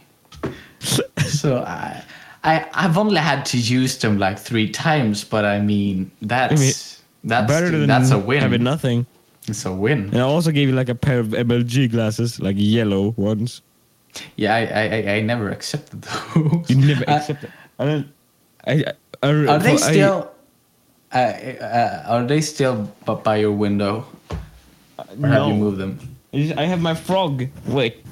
Speaker 1: so I. I, I've only had to use them like three times, but I mean that's that's
Speaker 2: Better than
Speaker 1: that's a win.
Speaker 2: having nothing.
Speaker 1: It's a win.
Speaker 2: And I also gave you like a pair of MLG glasses, like yellow ones.
Speaker 1: Yeah, I I, I- I never accepted those.
Speaker 2: You never
Speaker 1: Uh,
Speaker 2: accepted. I don't. I, I, I,
Speaker 1: Are they
Speaker 2: I-
Speaker 1: still? Uh, uh, are they still by your window? Or have you moved them?
Speaker 2: I have my frog. Wait.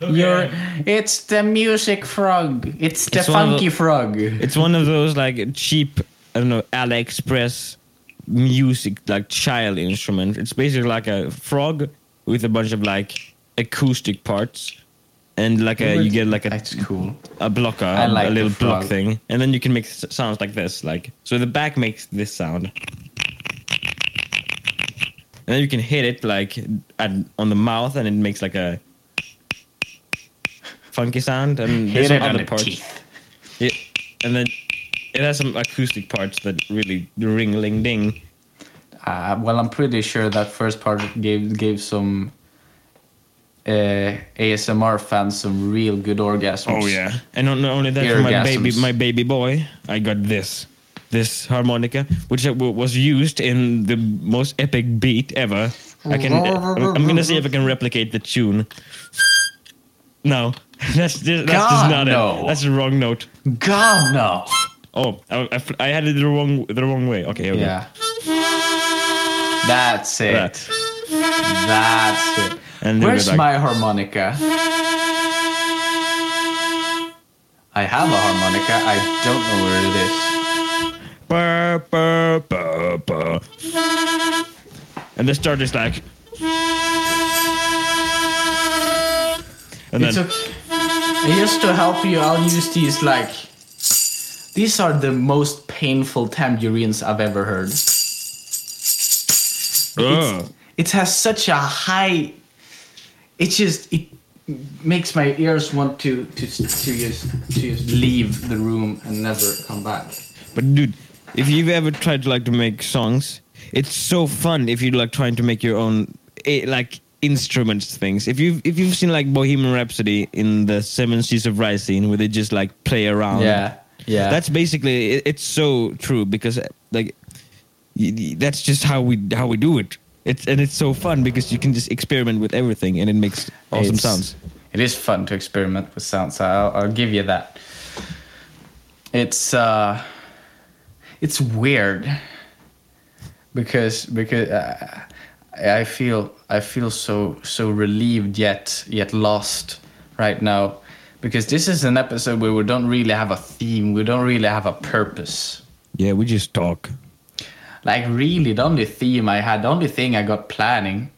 Speaker 1: You're. It's the music frog. It's the
Speaker 2: It's
Speaker 1: funky
Speaker 2: the-
Speaker 1: frog.
Speaker 2: It's one of those like cheap, I don't know, AliExpress music like child instrument. It's basically like a frog with a bunch of like acoustic parts, and like a you get like a
Speaker 1: That's cool.
Speaker 2: a blocker,
Speaker 1: like
Speaker 2: a little block thing, and then you can make sounds like this. Like so, the back makes this sound, and then you can hit it like at, on the mouth, and it makes like a funky sound. And
Speaker 1: Hit
Speaker 2: there's some
Speaker 1: it on
Speaker 2: other
Speaker 1: the
Speaker 2: parts.
Speaker 1: teeth.
Speaker 2: Yeah, and then it has some acoustic parts that really ring ling ding.
Speaker 1: Uh, well, I'm pretty sure that first part gave gave some uh, ASMR fans some real good orgasms.
Speaker 2: Oh yeah, and not not only that, for my baby, my baby boy, I got this, this harmonica, which was used in the most epic beat ever. I can, I'm, I'm gonna see if I can replicate the tune. No, that's just, that's just not
Speaker 1: no.
Speaker 2: it. That's the wrong note.
Speaker 1: God no.
Speaker 2: Oh, I, I, I had it the wrong the wrong way. Okay, here we
Speaker 1: Yeah. That's it.
Speaker 2: That.
Speaker 1: That's it.
Speaker 2: And
Speaker 1: Where's my harmonica? I have a harmonica. I don't know where it is.
Speaker 2: And the start is like. And
Speaker 1: It's
Speaker 2: then.
Speaker 1: And just to help you, I'll use these like. These are the most painful tambourines I've ever heard.
Speaker 2: Ugh. Ah.
Speaker 1: It has such a high. It just it makes my ears want to to to just to just leave the room and never come back.
Speaker 2: But dude, if you've ever tried to like to make songs, it's so fun if you're like trying to make your own eh, like instruments things. If you've if you've seen like Bohemian Rhapsody in the Seven Seas of Rhye, where they just like play around.
Speaker 1: Yeah, yeah.
Speaker 2: That's basically it, it's so true because like that's just how we how we do it. It's and it's so fun because you can just experiment with everything and it makes awesome
Speaker 1: It's-
Speaker 2: sounds.
Speaker 1: It is fun to experiment with sounds. So I'll, I'll give you that. It's uh, it's weird because because uh, I feel I feel so so relieved yet yet lost right now because this is an episode where we don't really have a theme. We don't really have a purpose.
Speaker 2: Yeah, we just talk.
Speaker 1: Like really, the only theme I had, the only thing I got planning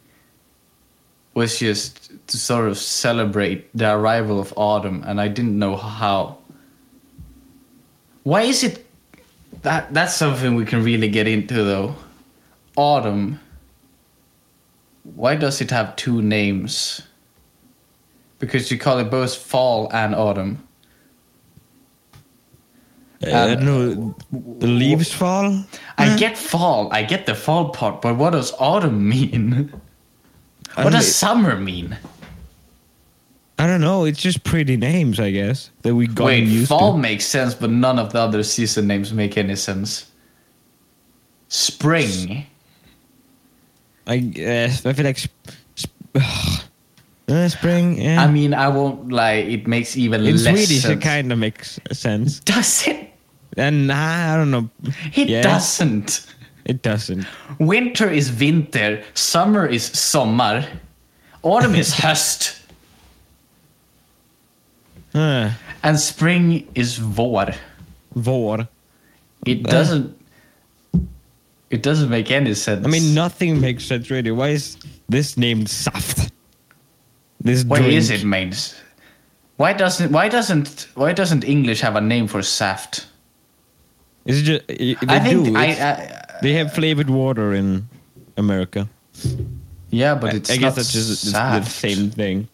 Speaker 1: was just to sort of celebrate the arrival of autumn, and I didn't know how. Why is it that that's something we can really get into though? Autumn. Why does it have two names? Because you call it both fall and autumn.
Speaker 2: Uh, I don't know. The leaves fall.
Speaker 1: I get fall, I get the fall part, but what does autumn mean? What does summer mean?
Speaker 2: I don't know. It's just pretty names, I guess, that we got
Speaker 1: Wait,
Speaker 2: used
Speaker 1: fall
Speaker 2: to.
Speaker 1: makes sense, but none of the other season names make any sense. Spring.
Speaker 2: I guess I feel like sp- sp- uh, spring. Yeah.
Speaker 1: I mean, I won't lie, it makes even less.
Speaker 2: in
Speaker 1: less
Speaker 2: Swedish,
Speaker 1: sense.
Speaker 2: it kind of makes sense.
Speaker 1: Does it?
Speaker 2: And I don't know.
Speaker 1: It
Speaker 2: Yeah.
Speaker 1: doesn't.
Speaker 2: It doesn't.
Speaker 1: Winter is winter, summer is sommar, autumn is höst,
Speaker 2: Uh,
Speaker 1: and spring is vår.
Speaker 2: vår.
Speaker 1: It doesn't. It doesn't make any sense.
Speaker 2: I mean, nothing makes sense really. Why is this named Saft? This
Speaker 1: Why
Speaker 2: drink.
Speaker 1: is it made? Why doesn't why doesn't why doesn't English have a name for saft?
Speaker 2: Is it just, they
Speaker 1: I think
Speaker 2: do.
Speaker 1: I, I
Speaker 2: they have flavored water in America.
Speaker 1: Yeah, but it's
Speaker 2: I
Speaker 1: not
Speaker 2: guess that's just the same thing.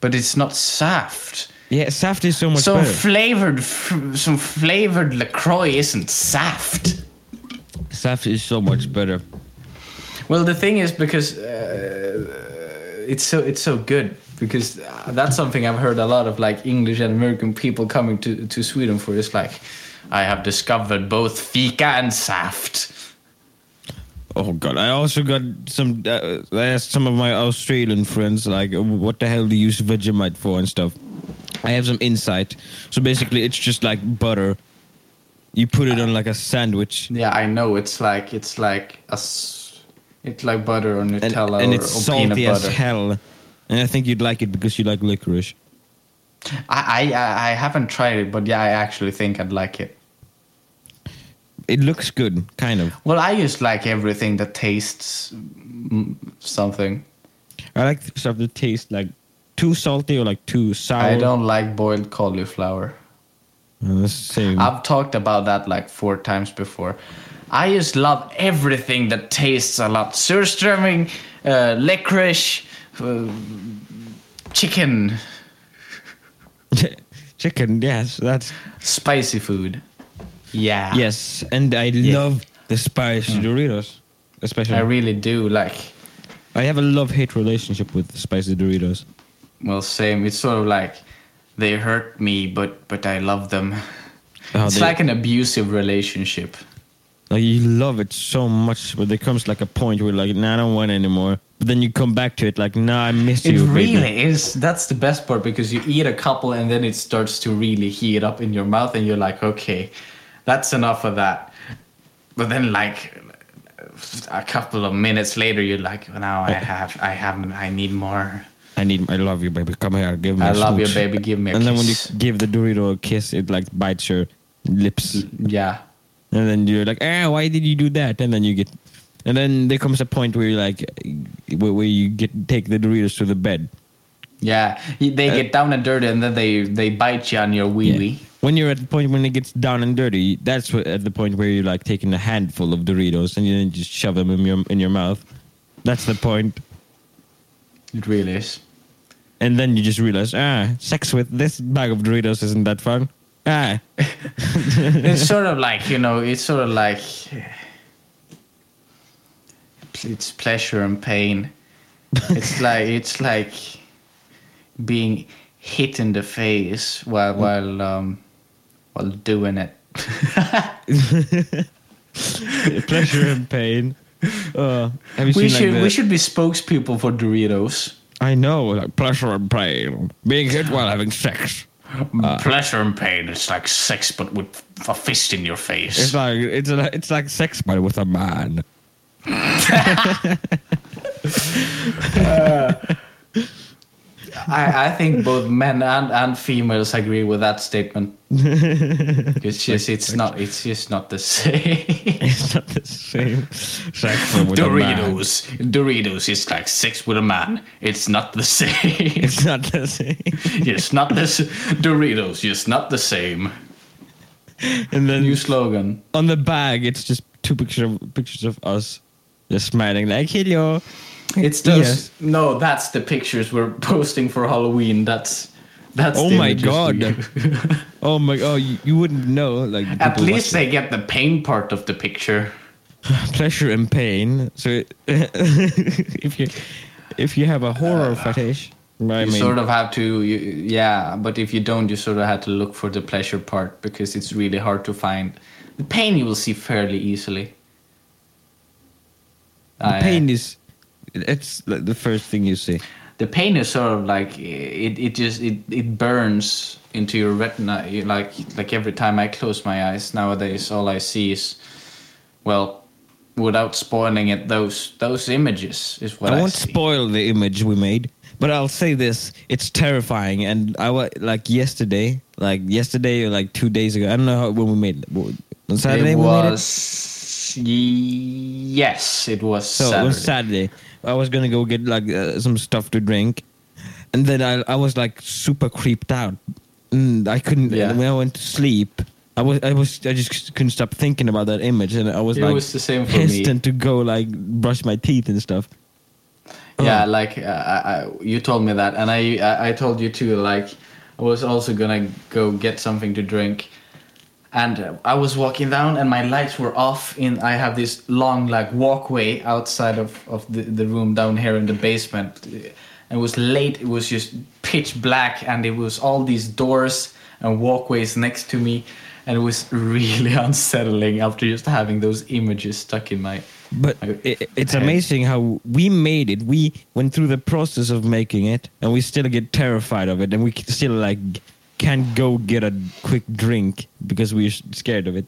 Speaker 1: But it's not saft.
Speaker 2: Yeah, Saft is so much
Speaker 1: Some
Speaker 2: better.
Speaker 1: flavored, some flavored LaCroix isn't saft.
Speaker 2: Saft is so much better.
Speaker 1: Well, the thing is because uh, it's so it's so good because that's something I've heard a lot of like English and American people coming to to Sweden for. Is like, I have discovered both fika and saft.
Speaker 2: Oh god! I also got some. Uh, I asked some of my Australian friends like, "What the hell do you use Vegemite for and stuff?" I have some insight. So basically, it's just like butter. You put it on like a sandwich,
Speaker 1: Yeah, I know. It's like it's like a, it's like butter or Nutella
Speaker 2: and
Speaker 1: or,
Speaker 2: it's
Speaker 1: or peanut
Speaker 2: salty as
Speaker 1: butter.
Speaker 2: hell. And I think you'd like it because you like licorice.
Speaker 1: I, I I haven't tried it, but yeah, I actually think I'd like it.
Speaker 2: It looks good, kind of.
Speaker 1: Well, I just like everything that tastes something.
Speaker 2: I like stuff that tastes like too salty or like too sour.
Speaker 1: I don't like boiled cauliflower.
Speaker 2: Uh, the same.
Speaker 1: I've talked about that like four times before. I just love everything that tastes a lot. Surströmming, uh, licorice, uh, chicken,
Speaker 2: Chicken, yes, that's
Speaker 1: spicy food. Yeah.
Speaker 2: yes, and I love the spicy Doritos, especially.
Speaker 1: I really do like.
Speaker 2: I have a love hate relationship with spicy Doritos.
Speaker 1: Well, same. It's sort of like they hurt me, but but I love them.
Speaker 2: How
Speaker 1: it's
Speaker 2: they-
Speaker 1: like an abusive relationship.
Speaker 2: Like you love it so much, but there comes like a point where like, nah, I don't want it anymore. But then you come back to it like, nah, I miss
Speaker 1: It
Speaker 2: you. baby.
Speaker 1: really is. That's the best part because you eat a couple and then it starts to really heat up in your mouth, and you're like, okay, that's enough of that. But then, like a couple of minutes later, you're like, now I oh. have, I have, I need more.
Speaker 2: I need, I love you, baby. Come here, give me.
Speaker 1: I love you, baby. Give me a
Speaker 2: And then when you give the Dorito a kiss, it like bites your lips,
Speaker 1: yeah,
Speaker 2: and then you're like, ah, why did you do that? And then you get, and then there comes a point where you're like, where, where you get take the Doritos to the bed.
Speaker 1: yeah. They get down and dirty, and then they they bite you on your wee
Speaker 2: Uh, Yeah.
Speaker 1: wee.
Speaker 2: When you're at the point when it gets down and dirty, that's what, at the point where you're like taking a handful of Doritos and you then just shove them in your in your mouth. That's the point.
Speaker 1: It really is.
Speaker 2: And then you just realize, ah, sex with this bag of Doritos isn't that fun. Ah,
Speaker 1: it's sort of like you know it's sort of like it's pleasure and pain. It's like it's like being hit in the face while while um while doing it.
Speaker 2: Pleasure and pain. Uh,
Speaker 1: we should
Speaker 2: like
Speaker 1: we should be spokespeople for doritos
Speaker 2: I know, like pleasure and pain, being hit while having sex.
Speaker 1: Uh, pleasure and pain it's like sex but with a fist in your face.
Speaker 2: It's
Speaker 1: face
Speaker 2: like it's a, it's like sex, but with a man.
Speaker 1: Uh, I, I think both men and, and females agree with that statement it's just it's not it's just not the same
Speaker 2: It's not the same sex with a man.
Speaker 1: Doritos. Doritos is like sex with a man. It's not the same.
Speaker 2: It's not the same.
Speaker 1: it's not this Doritos. It's not the same.
Speaker 2: And then
Speaker 1: New slogan.
Speaker 2: on the bag, it's just two pictures of pictures of us just smiling like hello.
Speaker 1: It's those.
Speaker 2: Yes.
Speaker 1: No, that's the pictures we're posting for Halloween. That's that's.
Speaker 2: Oh my God. Oh my! Oh, you, you wouldn't know. Like
Speaker 1: At least they get the pain part of the picture.
Speaker 2: pleasure and pain. So if you if you have a horror fetish, I
Speaker 1: Uh, you
Speaker 2: mean,
Speaker 1: sort of have to, you, yeah. But if you don't, you sort of have to look for the pleasure part because it's really hard to find. The pain you will see fairly easily.
Speaker 2: the
Speaker 1: I-
Speaker 2: pain is it's like the first thing you see.
Speaker 1: the pain is sort of like it, it just it, it burns into your retina like like every time i close my eyes nowadays all i see is well without spoiling it those those images is what
Speaker 2: I
Speaker 1: i,
Speaker 2: won't
Speaker 1: see
Speaker 2: spoil the image we made, but I'll say this: it's terrifying. And I was like yesterday, like yesterday or like two days ago. I don't know how, when we made it. On Saturday
Speaker 1: it
Speaker 2: made it.
Speaker 1: was yes it was
Speaker 2: So
Speaker 1: Saturday.
Speaker 2: on Saturday, I was gonna go get like uh, some stuff to drink, and then I I was like super creeped out. Mm, I couldn't.
Speaker 1: Yeah.
Speaker 2: When I went to sleep, I was I was I just couldn't stop thinking about that image, and I was
Speaker 1: It
Speaker 2: like
Speaker 1: was the same for me.
Speaker 2: hesitant to go like brush my teeth and stuff.
Speaker 1: Yeah, like uh, I, you told me that, and I, I I told you too. Like I was also gonna go get something to drink, and uh, I was walking down, and my lights were off. In I have this long like walkway outside of of the, the room down here in the basement. It was late. It was just pitch black, and it was all these doors and walkways next to me, and it was really unsettling after just having those images stuck in my
Speaker 2: But it, it's amazing how we made it. We went through the process of making it, and we still get terrified of it, and we still like can't go get a quick drink because we're scared of it.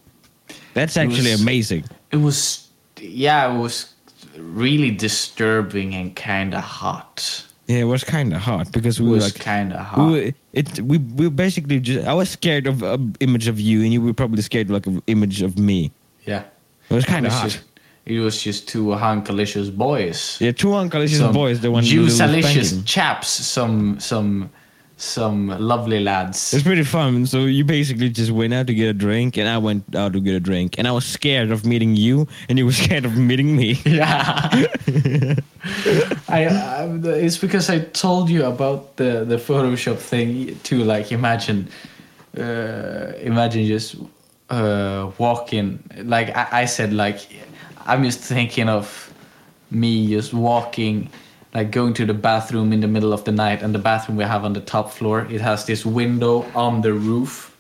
Speaker 2: That's actually
Speaker 1: was-
Speaker 2: amazing.
Speaker 1: it was yeah it was really disturbing and kind of hot
Speaker 2: Yeah, it was kind of hot because we were
Speaker 1: was
Speaker 2: like,
Speaker 1: kind of
Speaker 2: we
Speaker 1: hot
Speaker 2: were, it. We we basically just. I was scared of an image of you, and you were probably scared like an image of me.
Speaker 1: yeah
Speaker 2: It was kind of hard.
Speaker 1: just, it was just two hunkalicious boys
Speaker 2: Yeah, two
Speaker 1: Some
Speaker 2: boys. The one
Speaker 1: juicelicious chaps some some some lovely lads
Speaker 2: It's pretty fun. So you basically just went out to get a drink, and I went out to get a drink, and I was scared of meeting you, and you were scared of meeting me.
Speaker 1: yeah I, I it's because i told you about the the photoshop thing too like imagine uh imagine just uh walking like I, I said like i'm just thinking of me just walking like going to the bathroom in the middle of the night and the bathroom we have on the top floor it has this window on the roof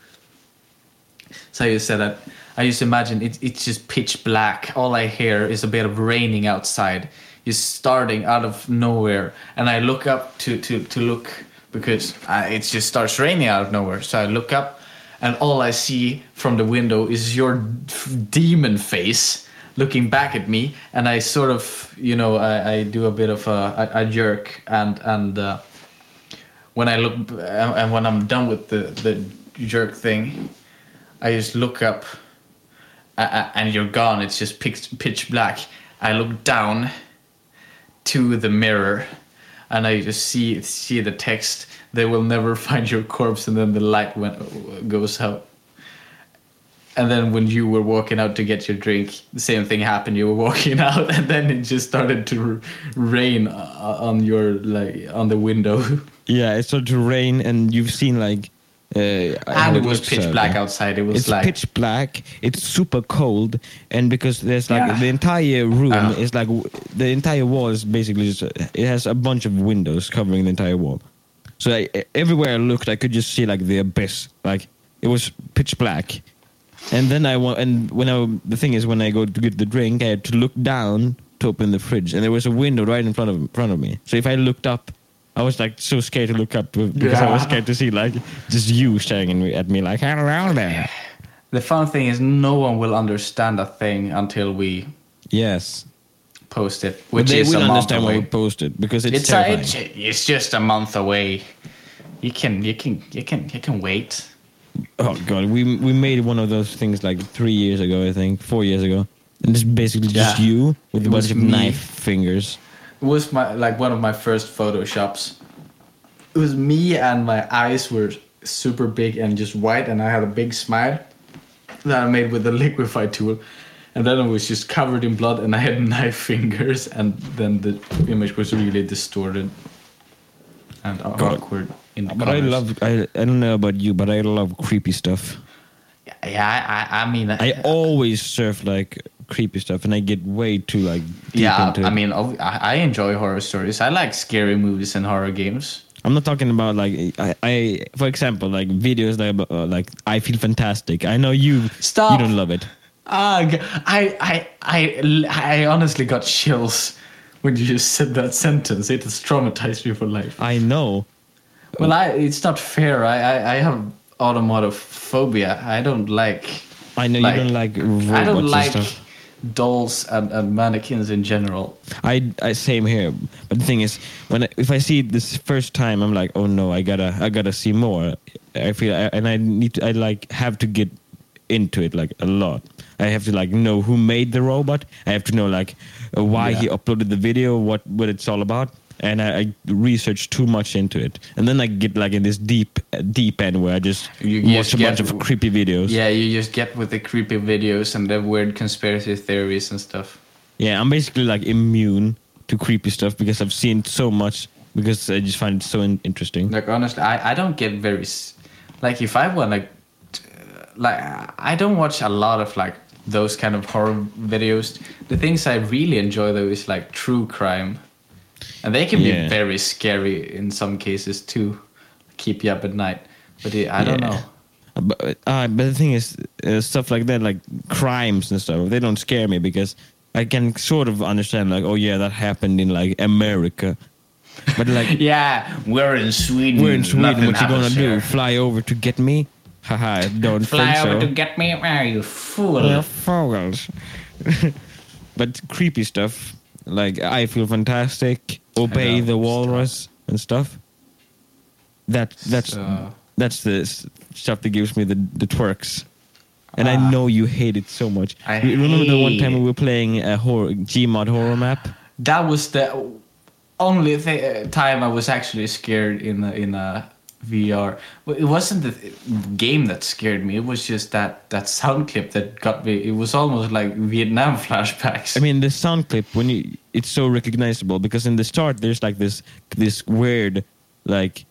Speaker 1: so you said that I just imagine it, it's just pitch black. All I hear is a bit of raining outside. It's starting out of nowhere, and I look up to to to look because uh, it just starts raining out of nowhere. So I look up, and all I see from the window is your demon face looking back at me, and I sort of you know I, I do a bit of a, a, jerk, and and uh, when I look and when I'm done with the the jerk thing. I just look up and you're gone. It's just pitch, pitch black. I look down to the mirror and I just see see the text. They will never find your corpse, and then the light went, goes out. And then when you were walking out to get your drink, the same thing happened. You were walking out, and then it just started to rain uh, on your like on the window,
Speaker 2: Yeah, it started to rain, and you've seen like. Uh,
Speaker 1: and it was pitch
Speaker 2: out,
Speaker 1: black outside. It was
Speaker 2: It's
Speaker 1: like
Speaker 2: pitch black. It's super cold, and because there's like
Speaker 1: Yeah.
Speaker 2: the entire room is like the entire wall is basically just it has a bunch of windows covering the entire wall. So I, everywhere I looked, I could just see like the abyss. Like it was pitch black, and then I want, and when I the thing is when I go to get the drink, I had to look down to open the fridge, and there was a window right in front of front of me. So if I looked up. I was like so scared to look up because I was scared to see like just you staring at me, like hello there.
Speaker 1: The fun thing is, no one will understand a thing until we
Speaker 2: Yes.
Speaker 1: post it,
Speaker 2: But
Speaker 1: which
Speaker 2: they
Speaker 1: is a
Speaker 2: will
Speaker 1: month
Speaker 2: understand when we
Speaker 1: away.
Speaker 2: post it because it's,
Speaker 1: It's, a, it's it's just a month away. You can you can you can you can wait.
Speaker 2: Oh god, we we made one of those things like three years ago, I think, four years ago, and it's basically just
Speaker 1: Yeah.
Speaker 2: you with
Speaker 1: It
Speaker 2: a bunch of knife fingers.
Speaker 1: It was my like one of my first photoshops. It was me and my eyes were super big and just white, and I had a big smile that I made with the liquify tool. And then it was just covered in blood, and I had knife fingers, and then the image was really distorted and awkward. In the
Speaker 2: But I love I I don't know about you, but I love creepy stuff.
Speaker 1: Yeah, I, I, I mean,
Speaker 2: I always surf like creepy stuff, and I get way too like deep
Speaker 1: yeah, I mean, I, I enjoy horror stories. I like scary movies and horror games.
Speaker 2: I'm not talking about like I, I for example like videos like uh, like I feel fantastic. I know you
Speaker 1: Stop.
Speaker 2: you don't love it.
Speaker 1: Ugh, I I I g- I, I, I, I honestly got chills when you just said that sentence. It has traumatized me for life.
Speaker 2: I know.
Speaker 1: Well, I, it's not fair. I, I, I have automotophobia. I don't like.
Speaker 2: I know
Speaker 1: Like,
Speaker 2: you don't like robots
Speaker 1: I don't
Speaker 2: and
Speaker 1: like
Speaker 2: stuff.
Speaker 1: dolls and, and mannequins in general.
Speaker 2: I, I same here. But the thing is, when I, if I see it this first time, I'm like, oh no, I gotta I gotta see more. I feel and I need to, I like have to get into it like a lot. I have to like know who made the robot. I have to know like why he uploaded the video, what what it's all about. And I, I research too much into it, and then I get like in this deep, deep end where I just
Speaker 1: You
Speaker 2: watch
Speaker 1: just
Speaker 2: a bunch of creepy videos.
Speaker 1: Yeah, you just get with the creepy videos and the weird conspiracy theories and stuff.
Speaker 2: Yeah, I'm basically like immune to creepy stuff because I've seen so much because I just find it so in- interesting.
Speaker 1: Like honestly, I, I don't get very like if I want like like I don't watch a lot of like those kind of horror videos. The things I really enjoy though is like true crime, and they can
Speaker 2: Yeah.
Speaker 1: be very scary in some cases too, keep you up at night. But it, I don't
Speaker 2: Yeah.
Speaker 1: know.
Speaker 2: But, uh, but the thing is, uh, stuff like that, like crimes and stuff, they don't scare me because I can sort of understand, like, oh yeah, that happened in like America. But like,
Speaker 1: Yeah, we're in Sweden.
Speaker 2: we're in Sweden. What you gonna
Speaker 1: happens
Speaker 2: do?
Speaker 1: here.
Speaker 2: Fly over to get me? Haha, don't
Speaker 1: Fly
Speaker 2: think
Speaker 1: over
Speaker 2: so.
Speaker 1: to get me? Where you fool?
Speaker 2: We're fools. but creepy stuff, like I feel fantastic. Obey the
Speaker 1: stuff.
Speaker 2: walrus and stuff. That that's
Speaker 1: So-
Speaker 2: that's the stuff that gives me the the twerks. And I
Speaker 1: Ah.
Speaker 2: know you hate it so much.
Speaker 1: I
Speaker 2: remember the one time we were playing a horror Gmod horror map?
Speaker 1: That was the only th- uh, time I was actually scared in a, in a VR. Well, it wasn't the th- game that scared me. It was just that that sound clip that got me. It was almost like Vietnam flashbacks.
Speaker 2: I mean, the sound clip when you it's so recognizable because in the start there's like this this weird like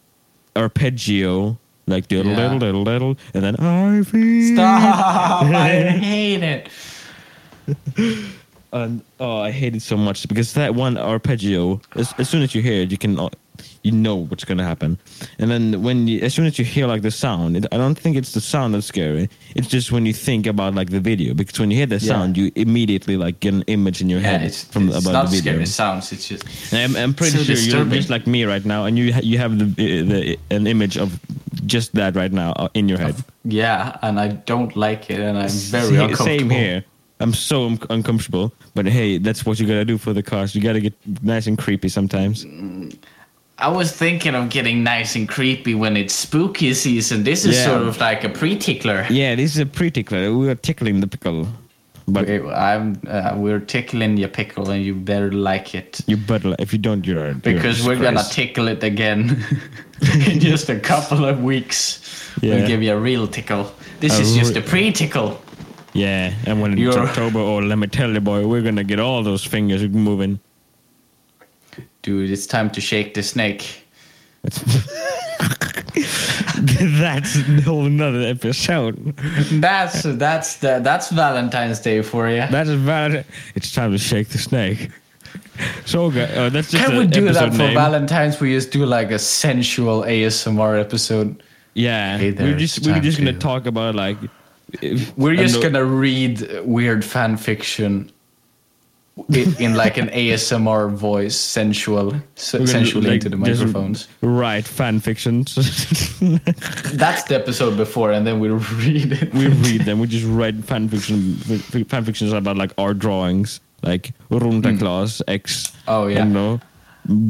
Speaker 2: arpeggio like diddle
Speaker 1: Yeah.
Speaker 2: diddle diddle diddle and then I feel
Speaker 1: stop! I hate it.
Speaker 2: and oh I hate it so much because that one arpeggio as, as soon as you hear it you can uh, you know what's gonna happen and then when you as soon as you hear like the sound it, I don't think it's the sound that's scary it's just when you think about like the video because when you hear the
Speaker 1: Yeah.
Speaker 2: sound you immediately like get an image in your
Speaker 1: Yeah,
Speaker 2: head
Speaker 1: it's,
Speaker 2: from
Speaker 1: it's
Speaker 2: about
Speaker 1: not
Speaker 2: the video
Speaker 1: scary sounds. It's just
Speaker 2: I'm, I'm pretty
Speaker 1: So
Speaker 2: sure you're just like me right now, and you you have the, the an image of just that right now uh, in your head.
Speaker 1: yeah, and I don't like it, and I'm very uncomfortable.
Speaker 2: Same here. I'm so un- uncomfortable, but hey, that's what you gotta do for the cars. You gotta get nice and creepy sometimes.
Speaker 1: I was thinking of getting nice and creepy when it's spooky season. This is
Speaker 2: Yeah.
Speaker 1: sort of like a pre-tickler.
Speaker 2: Yeah, this is a pretty clear. We are tickling the pickle, but
Speaker 1: Okay, I'm uh, we're tickling your pickle, and you better like it
Speaker 2: you better. If you don't, you're you're
Speaker 1: because we're gonna tickle it again in just a couple of weeks.
Speaker 2: Yeah.
Speaker 1: We'll give you a real tickle. This
Speaker 2: A
Speaker 1: is just a pre-tickle.
Speaker 2: Yeah, and when
Speaker 1: You're-
Speaker 2: October, oh, let me tell you, boy, we're gonna get all those fingers moving.
Speaker 1: Dude, it's time to shake the snake.
Speaker 2: That's a whole another episode.
Speaker 1: That's that's the that's Valentine's Day for you.
Speaker 2: That is valid. It's time to shake the snake. So, uh, that's just
Speaker 1: Can we do that for
Speaker 2: name.
Speaker 1: Valentine's? We just do like a sensual ASMR episode.
Speaker 2: Yeah,
Speaker 1: Hey there,
Speaker 2: we're just we're just gonna
Speaker 1: to-
Speaker 2: talk about like. if-
Speaker 1: We're just
Speaker 2: know-
Speaker 1: gonna read weird fan fiction in, in like an ASMR voice, sensual, sensually
Speaker 2: like,
Speaker 1: into the microphones.
Speaker 2: Right, fan fictions.
Speaker 1: That's the episode before, and then we read it.
Speaker 2: we read them. We just write fan fiction. Fan fictions about like our drawings, like Runda Claus X.
Speaker 1: Oh, yeah.
Speaker 2: You know,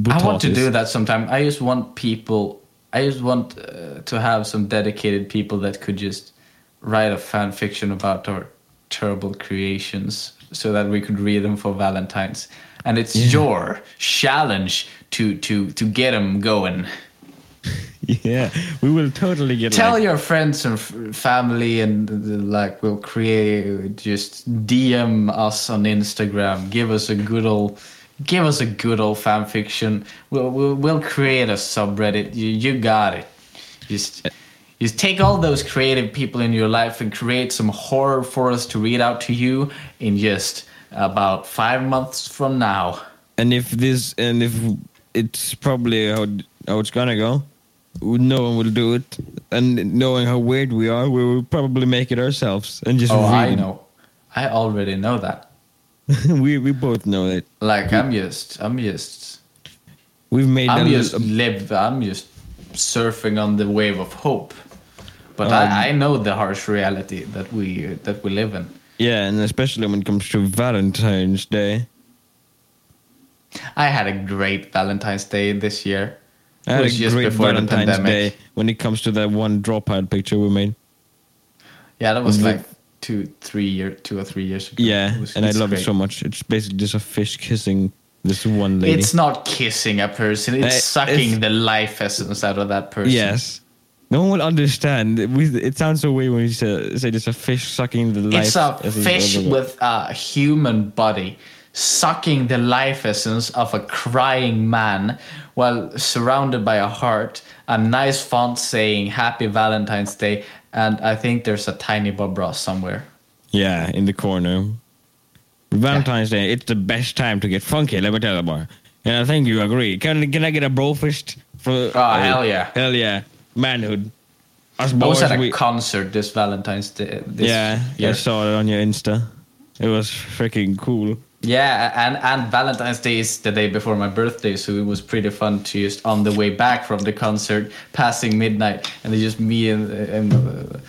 Speaker 1: I want to do that sometime. I just want people. I just want uh, to have some dedicated people that could just write a fan fiction about our terrible creations, so that we could read them for Valentine's. And it's
Speaker 2: Yeah.
Speaker 1: your challenge to to to get them going.
Speaker 2: Yeah, we will totally get.
Speaker 1: Tell
Speaker 2: like,
Speaker 1: your friends and f- family, and like we'll create. Just DM us on Instagram. Give us a good old, give us a good old fan fiction. We'll we'll, we'll create a subreddit. You you got it. Just just take all those creative people in your life and create some horror for us to read out to you in just about five months from now.
Speaker 2: and if this and if it's probably how how it's gonna go, no one will do it. And knowing how weird we are, we will probably make it ourselves and just
Speaker 1: Oh,
Speaker 2: read
Speaker 1: I know. I already know that.
Speaker 2: we we both know it.
Speaker 1: Like I'm just I'm just
Speaker 2: we've made
Speaker 1: I'm just live. I'm just surfing on the wave of hope. But
Speaker 2: Um,
Speaker 1: I, I know the harsh reality that we that we live in.
Speaker 2: yeah, and especially when it comes to Valentine's Day.
Speaker 1: I had a great Valentine's Day this year.
Speaker 2: I
Speaker 1: It
Speaker 2: had a
Speaker 1: was just
Speaker 2: great
Speaker 1: before
Speaker 2: Valentine's. Day when it comes to that one dropout picture we made.
Speaker 1: Yeah, that was like two, three year, two or three years ago.
Speaker 2: Yeah,
Speaker 1: was-
Speaker 2: and I love it so much. It's basically just a fish kissing this one lady.
Speaker 1: It's not kissing a person; it's
Speaker 2: Uh,
Speaker 1: sucking
Speaker 2: it's-
Speaker 1: the life essence out of that person.
Speaker 2: Yes. No one will understand. It sounds so weird when you say, it's a fish sucking the life.
Speaker 1: it's a fish with a human body sucking the life essence of a crying man while surrounded by a heart, a nice font saying Happy Valentine's Day, and I think there's a tiny Bob Ross somewhere.
Speaker 2: Yeah, in the corner. Valentine's Day, it's the best time to get funky, let me tell you, boy. And I think you agree. Can, can I get a bro fist? For,
Speaker 1: Oh, uh, hell yeah.
Speaker 2: Hell yeah. Manhood. Us
Speaker 1: I was at a
Speaker 2: we-
Speaker 1: concert this Valentine's Day. This
Speaker 2: yeah,
Speaker 1: year.
Speaker 2: I saw it on your Insta. It was freaking cool.
Speaker 1: Yeah, and and Valentine's Day is the day before my birthday, so it was pretty fun to just on the way back from the concert, passing midnight, and then just me and and uh,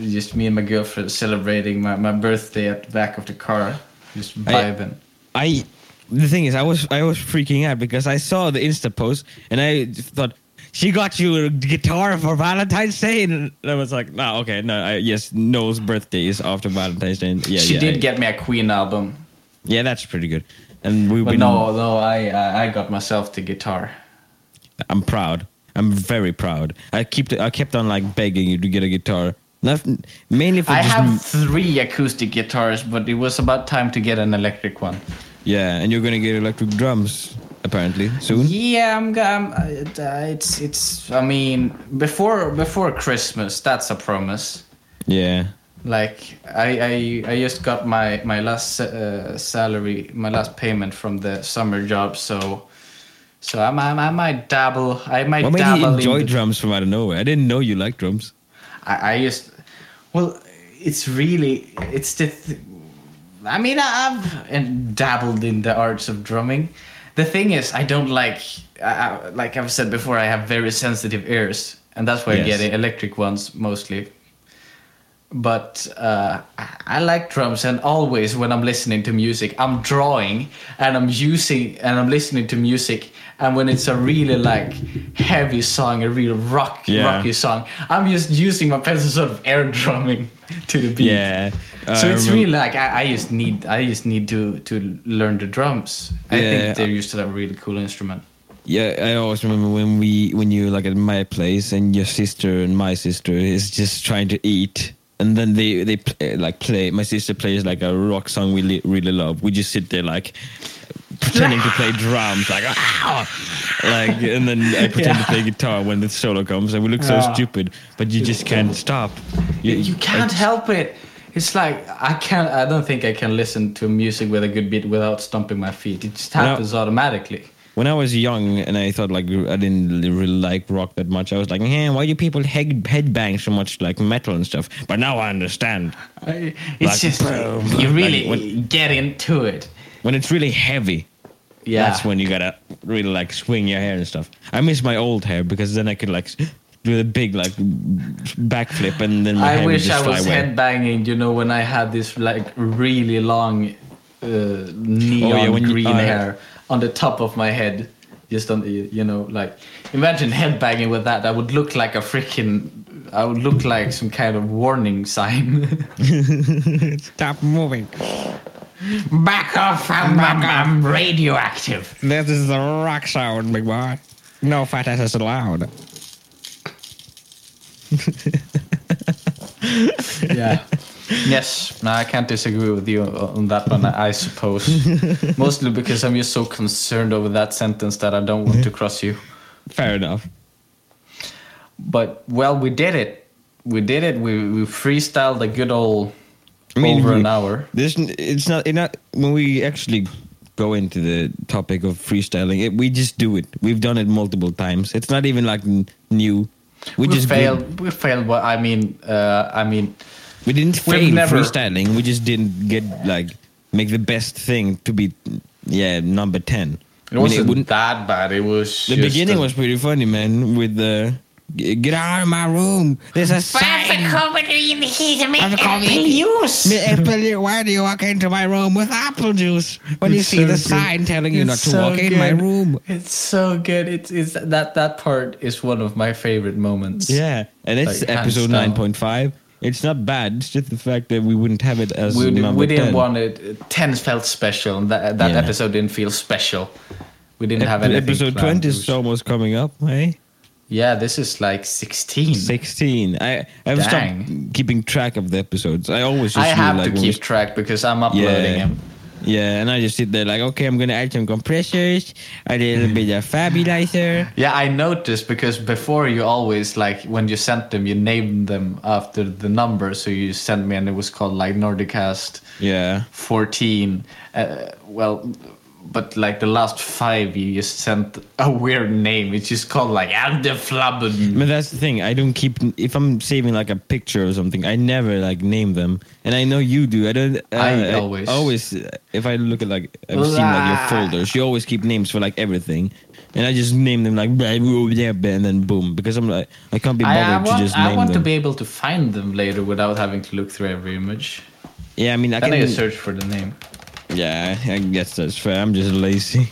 Speaker 1: just me and my girlfriend celebrating my, my birthday at the back of the car, just vibing.
Speaker 2: I the thing is I was I was freaking out because I saw the Insta post and I thought she got you a guitar for Valentine's Day? And I was like no okay no I, yes Noel's birthday is after Valentine's Day. Yeah
Speaker 1: she
Speaker 2: yeah,
Speaker 1: did
Speaker 2: I-
Speaker 1: get me a Queen album,
Speaker 2: yeah that's pretty good. And
Speaker 1: but
Speaker 2: been
Speaker 1: no, no, I I got myself the guitar.
Speaker 2: I'm proud. I'm very proud. I keep I kept on like begging you to get a guitar. Not mainly for
Speaker 1: I have three acoustic guitars, but it was about time to get an electric one.
Speaker 2: yeah and you're gonna get electric drums apparently soon
Speaker 1: Yeah, I'm. I'm uh, it's it's. I mean, before before Christmas, that's a promise.
Speaker 2: yeah
Speaker 1: Like I I, I just got my my last uh, salary, my last payment from the summer job, so so I'm, I'm, I might dabble. I might
Speaker 2: what made
Speaker 1: dabble.
Speaker 2: you
Speaker 1: in
Speaker 2: enjoy
Speaker 1: the-
Speaker 2: drums from out of nowhere I didn't know you liked drums
Speaker 1: I, I just well, it's really it's the. Th- I mean, I've and dabbled in the arts of drumming. The thing is, I don't like. I, like I've said before, I have very sensitive ears, and that's why I get electric ones mostly. But uh, I, like drums, and always when I'm listening to music, I'm drawing and I'm using and I'm listening to music. And when it's a really like heavy song, a real rock
Speaker 2: Yeah.
Speaker 1: rocky song, I'm just using my pencil sort of air drumming to the beat.
Speaker 2: yeah
Speaker 1: So it's really like I, I just need I just need to to learn the drums. I
Speaker 2: Yeah.
Speaker 1: think they're used to a really cool instrument.
Speaker 2: Yeah, I always remember when we when you like at my place and your sister and my sister is just trying to eat, and then they they play, like play. My sister plays like a rock song we li- really love. We just sit there like pretending to play drums, like "Ah!" like, and then I pretend to play guitar when the solo comes, and we look so
Speaker 1: Yeah.
Speaker 2: stupid. But you just can't stop.
Speaker 1: You can't help it. It's like I can't. I don't think I can listen to music with a good beat without stomping my feet. It just happens automatically.
Speaker 2: When I was young and I thought like I didn't really like rock that much, I was like, "Yeah, why do people head headbang so much like metal and stuff?" But now I understand.
Speaker 1: I- It's
Speaker 2: Like,
Speaker 1: just
Speaker 2: boom,
Speaker 1: you
Speaker 2: like
Speaker 1: really
Speaker 2: when-
Speaker 1: get into it.
Speaker 2: when it's really heavy
Speaker 1: Yeah.
Speaker 2: that's when you gotta really like swing your hair and stuff i miss my old hair because then i could like do a big like backflip and then my
Speaker 1: I
Speaker 2: hair would
Speaker 1: wish I was headbanging. You know, when I had this like really long uh, neon
Speaker 2: Oh, yeah, when you-
Speaker 1: green
Speaker 2: oh, yeah.
Speaker 1: hair on the top of my head, just on the you know like imagine headbanging with that. I would look like a freaking. I would look like some kind of warning sign.
Speaker 2: stop moving
Speaker 1: Back off! I'm, I'm, I'm radioactive.
Speaker 2: this is the rock sound big boy no fat asses allowed
Speaker 1: Yeah. Yes, no, I can't disagree with you on that one. I suppose, mostly because I'm just so concerned over that sentence that I don't want to cross you.
Speaker 2: fair enough
Speaker 1: But well, we did it. We did it. We we freestyled a good old
Speaker 2: I mean,
Speaker 1: over
Speaker 2: we-
Speaker 1: an hour.
Speaker 2: This it's not, it's not when we actually go into the topic of freestyling. It, we just do it. We've done it multiple times. It's not even like n- new. We,
Speaker 1: We,
Speaker 2: just
Speaker 1: failed.
Speaker 2: did-
Speaker 1: We failed. What I mean, uh, I mean,
Speaker 2: we didn't
Speaker 1: We've
Speaker 2: fail
Speaker 1: never-
Speaker 2: freestyling. We just didn't get like make the best thing to be yeah number ten.
Speaker 1: it wasn't that bad. It was
Speaker 2: the beginning
Speaker 1: a-
Speaker 2: was pretty funny, man. With the get out of my room. There's a sign. I'm comedy in the heat of apple, why do you walk into my room with apple juice when you see
Speaker 1: so
Speaker 2: the
Speaker 1: good.
Speaker 2: sign telling you
Speaker 1: It's
Speaker 2: not to
Speaker 1: so
Speaker 2: walk in my room?
Speaker 1: It's so good. It's, it's that that part is one of my favorite moments.
Speaker 2: Yeah, and it's
Speaker 1: Like,
Speaker 2: episode nine point five. It's not bad. It's just the fact that we wouldn't have it as
Speaker 1: we,
Speaker 2: number
Speaker 1: we didn't
Speaker 2: 10.
Speaker 1: want it. Ten felt special. and That that
Speaker 2: Yeah.
Speaker 1: episode didn't feel special. We didn't have
Speaker 2: Ep-
Speaker 1: anything.
Speaker 2: episode twenty is almost coming up. Hey,
Speaker 1: Yeah, this is like sixteen.
Speaker 2: sixteen. I I've
Speaker 1: Dang.
Speaker 2: stopped keeping track of the episodes. I always.
Speaker 1: I have
Speaker 2: knew,
Speaker 1: to keep
Speaker 2: we-
Speaker 1: track because I'm uploading
Speaker 2: Yeah.
Speaker 1: them.
Speaker 2: Yeah, and I just sit there like, okay, I'm gonna add some compressors, a little bit of fabulizer.
Speaker 1: Yeah, I noticed because before you always like when you sent them, you named them after the number. So you sent me, and it was called like Nordicast
Speaker 2: Yeah.
Speaker 1: 14. Uh, well, but like the last five, you just sent a weird name. It's just called like Aldeflabben.
Speaker 2: But that's the thing. I don't keep if I'm saving like a picture or something. I never like name them, and I know you do. I don't. Uh,
Speaker 1: I always-
Speaker 2: always. If I look at like I've seen like your folders, you always keep names for like everything, and I just name them like blah, blah, blah, blah, and then boom because I'm like I can't be bothered
Speaker 1: I
Speaker 2: to
Speaker 1: want,
Speaker 2: just
Speaker 1: I want
Speaker 2: them.
Speaker 1: to be able to find them later without having to look through every image.
Speaker 2: yeah, I mean I
Speaker 1: Then
Speaker 2: can.
Speaker 1: I search for the name.
Speaker 2: Yeah, I guess that's fair. I'm just lazy.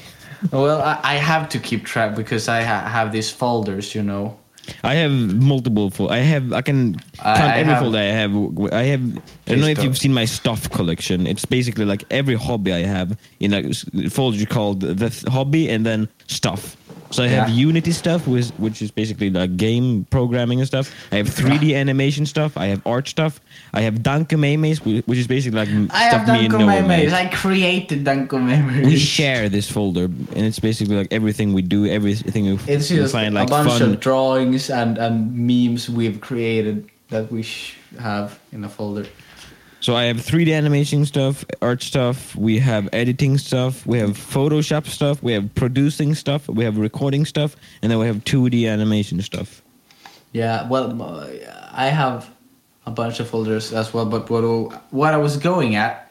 Speaker 1: Well, I, I have to keep track because I ha- have these folders, you know.
Speaker 2: I have multiple. Fo- I have. I can count
Speaker 1: I
Speaker 2: every
Speaker 1: have-
Speaker 2: folder I have. I have. I don't know if you've seen my stuff collection. It's basically like every hobby I have in a folder called the th- hobby and then stuff. So I have
Speaker 1: Yeah.
Speaker 2: Unity stuff, which which is basically like game programming and stuff. I have 3D animation stuff. I have art stuff. I have Danko Memes, which is basically like
Speaker 1: I
Speaker 2: stuff
Speaker 1: have
Speaker 2: me and
Speaker 1: Danko
Speaker 2: Noah
Speaker 1: Memes. I created Danko Memes.
Speaker 2: We share this folder, and it's basically like everything we do, everything we,
Speaker 1: It's just
Speaker 2: find like
Speaker 1: a bunch
Speaker 2: fun.
Speaker 1: of drawings and, and memes we've created that we sh- have in a folder.
Speaker 2: So I have 3D animation stuff, art stuff, we have editing stuff, we have Photoshop stuff, we have producing stuff, we have recording stuff, and then we have 2D animation stuff.
Speaker 1: Yeah, well, I have a bunch of folders as well. But what what I was going at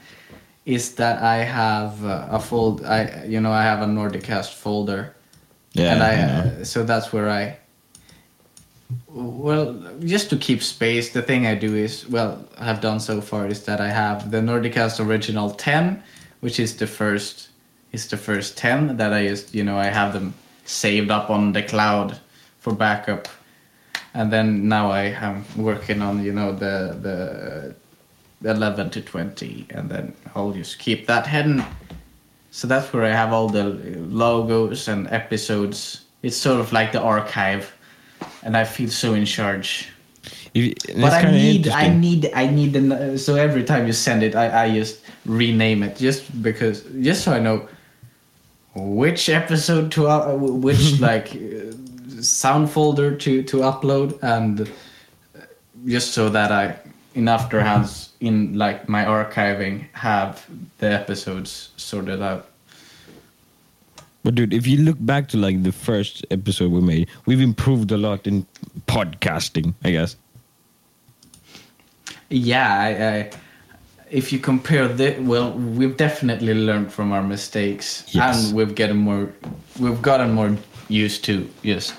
Speaker 1: is that I have uh, a fold. I you know I have a Nordicast folder,
Speaker 2: Yeah.
Speaker 1: and I
Speaker 2: I
Speaker 1: uh, so that's where I. Well, just to keep space, the thing I do is well, I have done so far is that I have the Nordicast original ten, which is the first is the first ten that I just you know I have them saved up on the cloud for backup. And then now I am working on you know the the the 11 to 20 and then I'll just keep that hidden. So that's where I have all the logos and episodes. It's sort of like the archive and I feel so in charge
Speaker 2: and
Speaker 1: but I
Speaker 2: kinda
Speaker 1: need I need I need so every time you send it I, I just rename it just because just so I know which episode to uh, which like sound folder to to upload and just so that I in Afterhands in like my archiving have the episodes sorted out.
Speaker 2: But dude, if you look back to like the first episode we made, we've improved a lot in podcasting, I guess.
Speaker 1: Yeah, I, I if you compare the well, we've definitely learned from our mistakes,
Speaker 2: Yes.
Speaker 1: and we've gotten more, we've gotten more used to just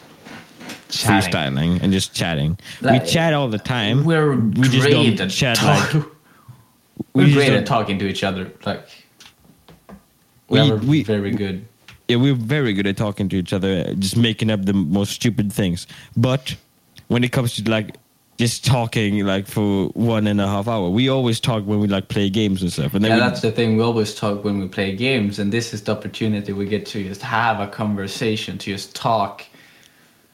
Speaker 1: chatting.
Speaker 2: Freestyling and just chatting.
Speaker 1: Like,
Speaker 2: we chat all the time.
Speaker 1: We're
Speaker 2: we just
Speaker 1: great
Speaker 2: don't
Speaker 1: at
Speaker 2: chat
Speaker 1: talk-
Speaker 2: like
Speaker 1: we're
Speaker 2: just
Speaker 1: great at talking to each other. Like we,
Speaker 2: We-
Speaker 1: are
Speaker 2: we-
Speaker 1: very good.
Speaker 2: Yeah, we're very good at talking to each other, just making up the most stupid things. But when it comes to like just talking like for one and a half hour, we always talk when we like play games and stuff. And then
Speaker 1: Yeah,
Speaker 2: we,
Speaker 1: that's the thing. We always talk when we play games, and this is the opportunity we get to just have a conversation, to just talk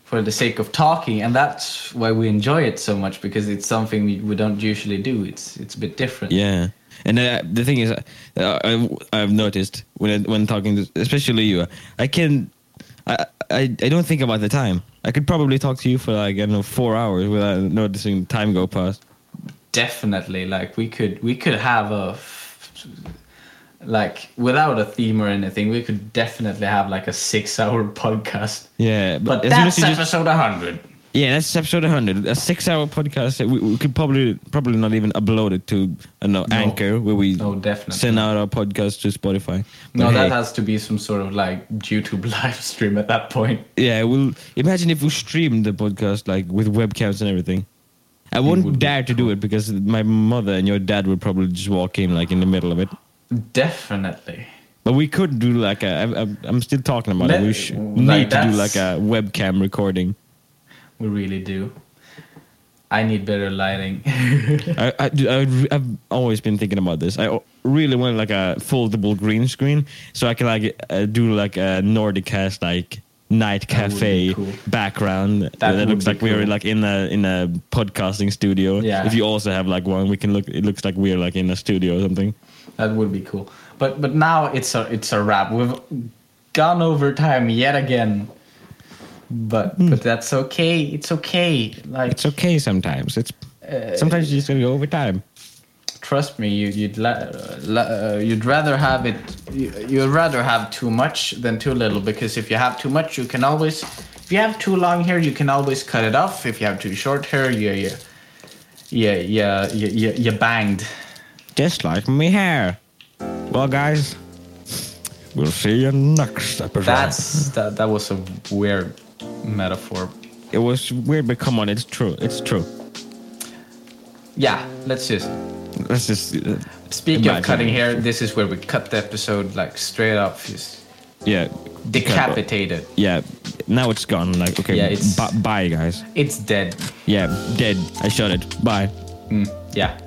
Speaker 1: for the sake of talking, and that's why we enjoy it so much because it's something we, we don't usually do. It's it's a bit different.
Speaker 2: yeah. And uh, the thing is, uh, I, I've noticed when I, when talking, to, especially you, I can, I, I I don't think about the time. I could probably talk to you for like I don't know four hours without noticing time go past.
Speaker 1: definitely like we could we could have a like without a theme or anything we could definitely have like a six hour podcast
Speaker 2: Yeah,
Speaker 1: but
Speaker 2: soon
Speaker 1: that's
Speaker 2: you just-
Speaker 1: episode 100
Speaker 2: Yeah, that's episode 100. A six-hour podcast. We, we could probably probably not even upload it to uh, I don't
Speaker 1: No.
Speaker 2: Anchor, where we
Speaker 1: No, definitely
Speaker 2: send out our podcast to Spotify.
Speaker 1: no
Speaker 2: But
Speaker 1: that
Speaker 2: hey,
Speaker 1: has to be some sort of like youtube live stream at that point
Speaker 2: yeah, we'll imagine if we streamed the podcast like with webcams and everything. I
Speaker 1: would
Speaker 2: wouldn't
Speaker 1: be
Speaker 2: dare to do it because my mother and your dad would probably just walk in like in the middle of it.
Speaker 1: definitely
Speaker 2: But we could do like a. I, I'm- I'm still talking about
Speaker 1: Let-
Speaker 2: it. We
Speaker 1: like
Speaker 2: need to do like a webcam recording.
Speaker 1: We really do i need better lighting
Speaker 2: I, I, I, have always been thinking about this. I really want like a foldable green screen so I can like uh, do like a Nordic Nordicast like night cafe
Speaker 1: cool.
Speaker 2: background that,
Speaker 1: That
Speaker 2: looks like we're like in a in a podcasting studio.
Speaker 1: Yeah.
Speaker 2: If you also have like one, we can look. It looks like we're like in a studio or something.
Speaker 1: that would be cool but but now it's a it's a wrap. We've gone over time yet again. But but that's okay. It's okay. Like
Speaker 2: It's okay sometimes. It's sometimes you just gotta go over time.
Speaker 1: trust me, you, you'd la- la- uh, you'd rather have it. You, you'd rather have too much than too little because if you have too much, you can always. If you have too long hair, you can always cut it off. If you have too short hair, you you yeah yeah you, you, you banged.
Speaker 2: Just like my hair. Well, guys, we'll see you next episode.
Speaker 1: That's that. That was a weird metaphor.
Speaker 2: it was weird, but come on, it's true. It's true.
Speaker 1: Yeah, let's just.
Speaker 2: Let's just uh,
Speaker 1: Speaking of cutting hair, this is where we cut the episode like straight up. Just
Speaker 2: yeah.
Speaker 1: decapitated.
Speaker 2: Yeah. Now it's gone. Like okay.
Speaker 1: Yeah, it's-
Speaker 2: bu- bye, guys.
Speaker 1: It's dead.
Speaker 2: Yeah, dead. I shot it. Bye.
Speaker 1: Mm, yeah.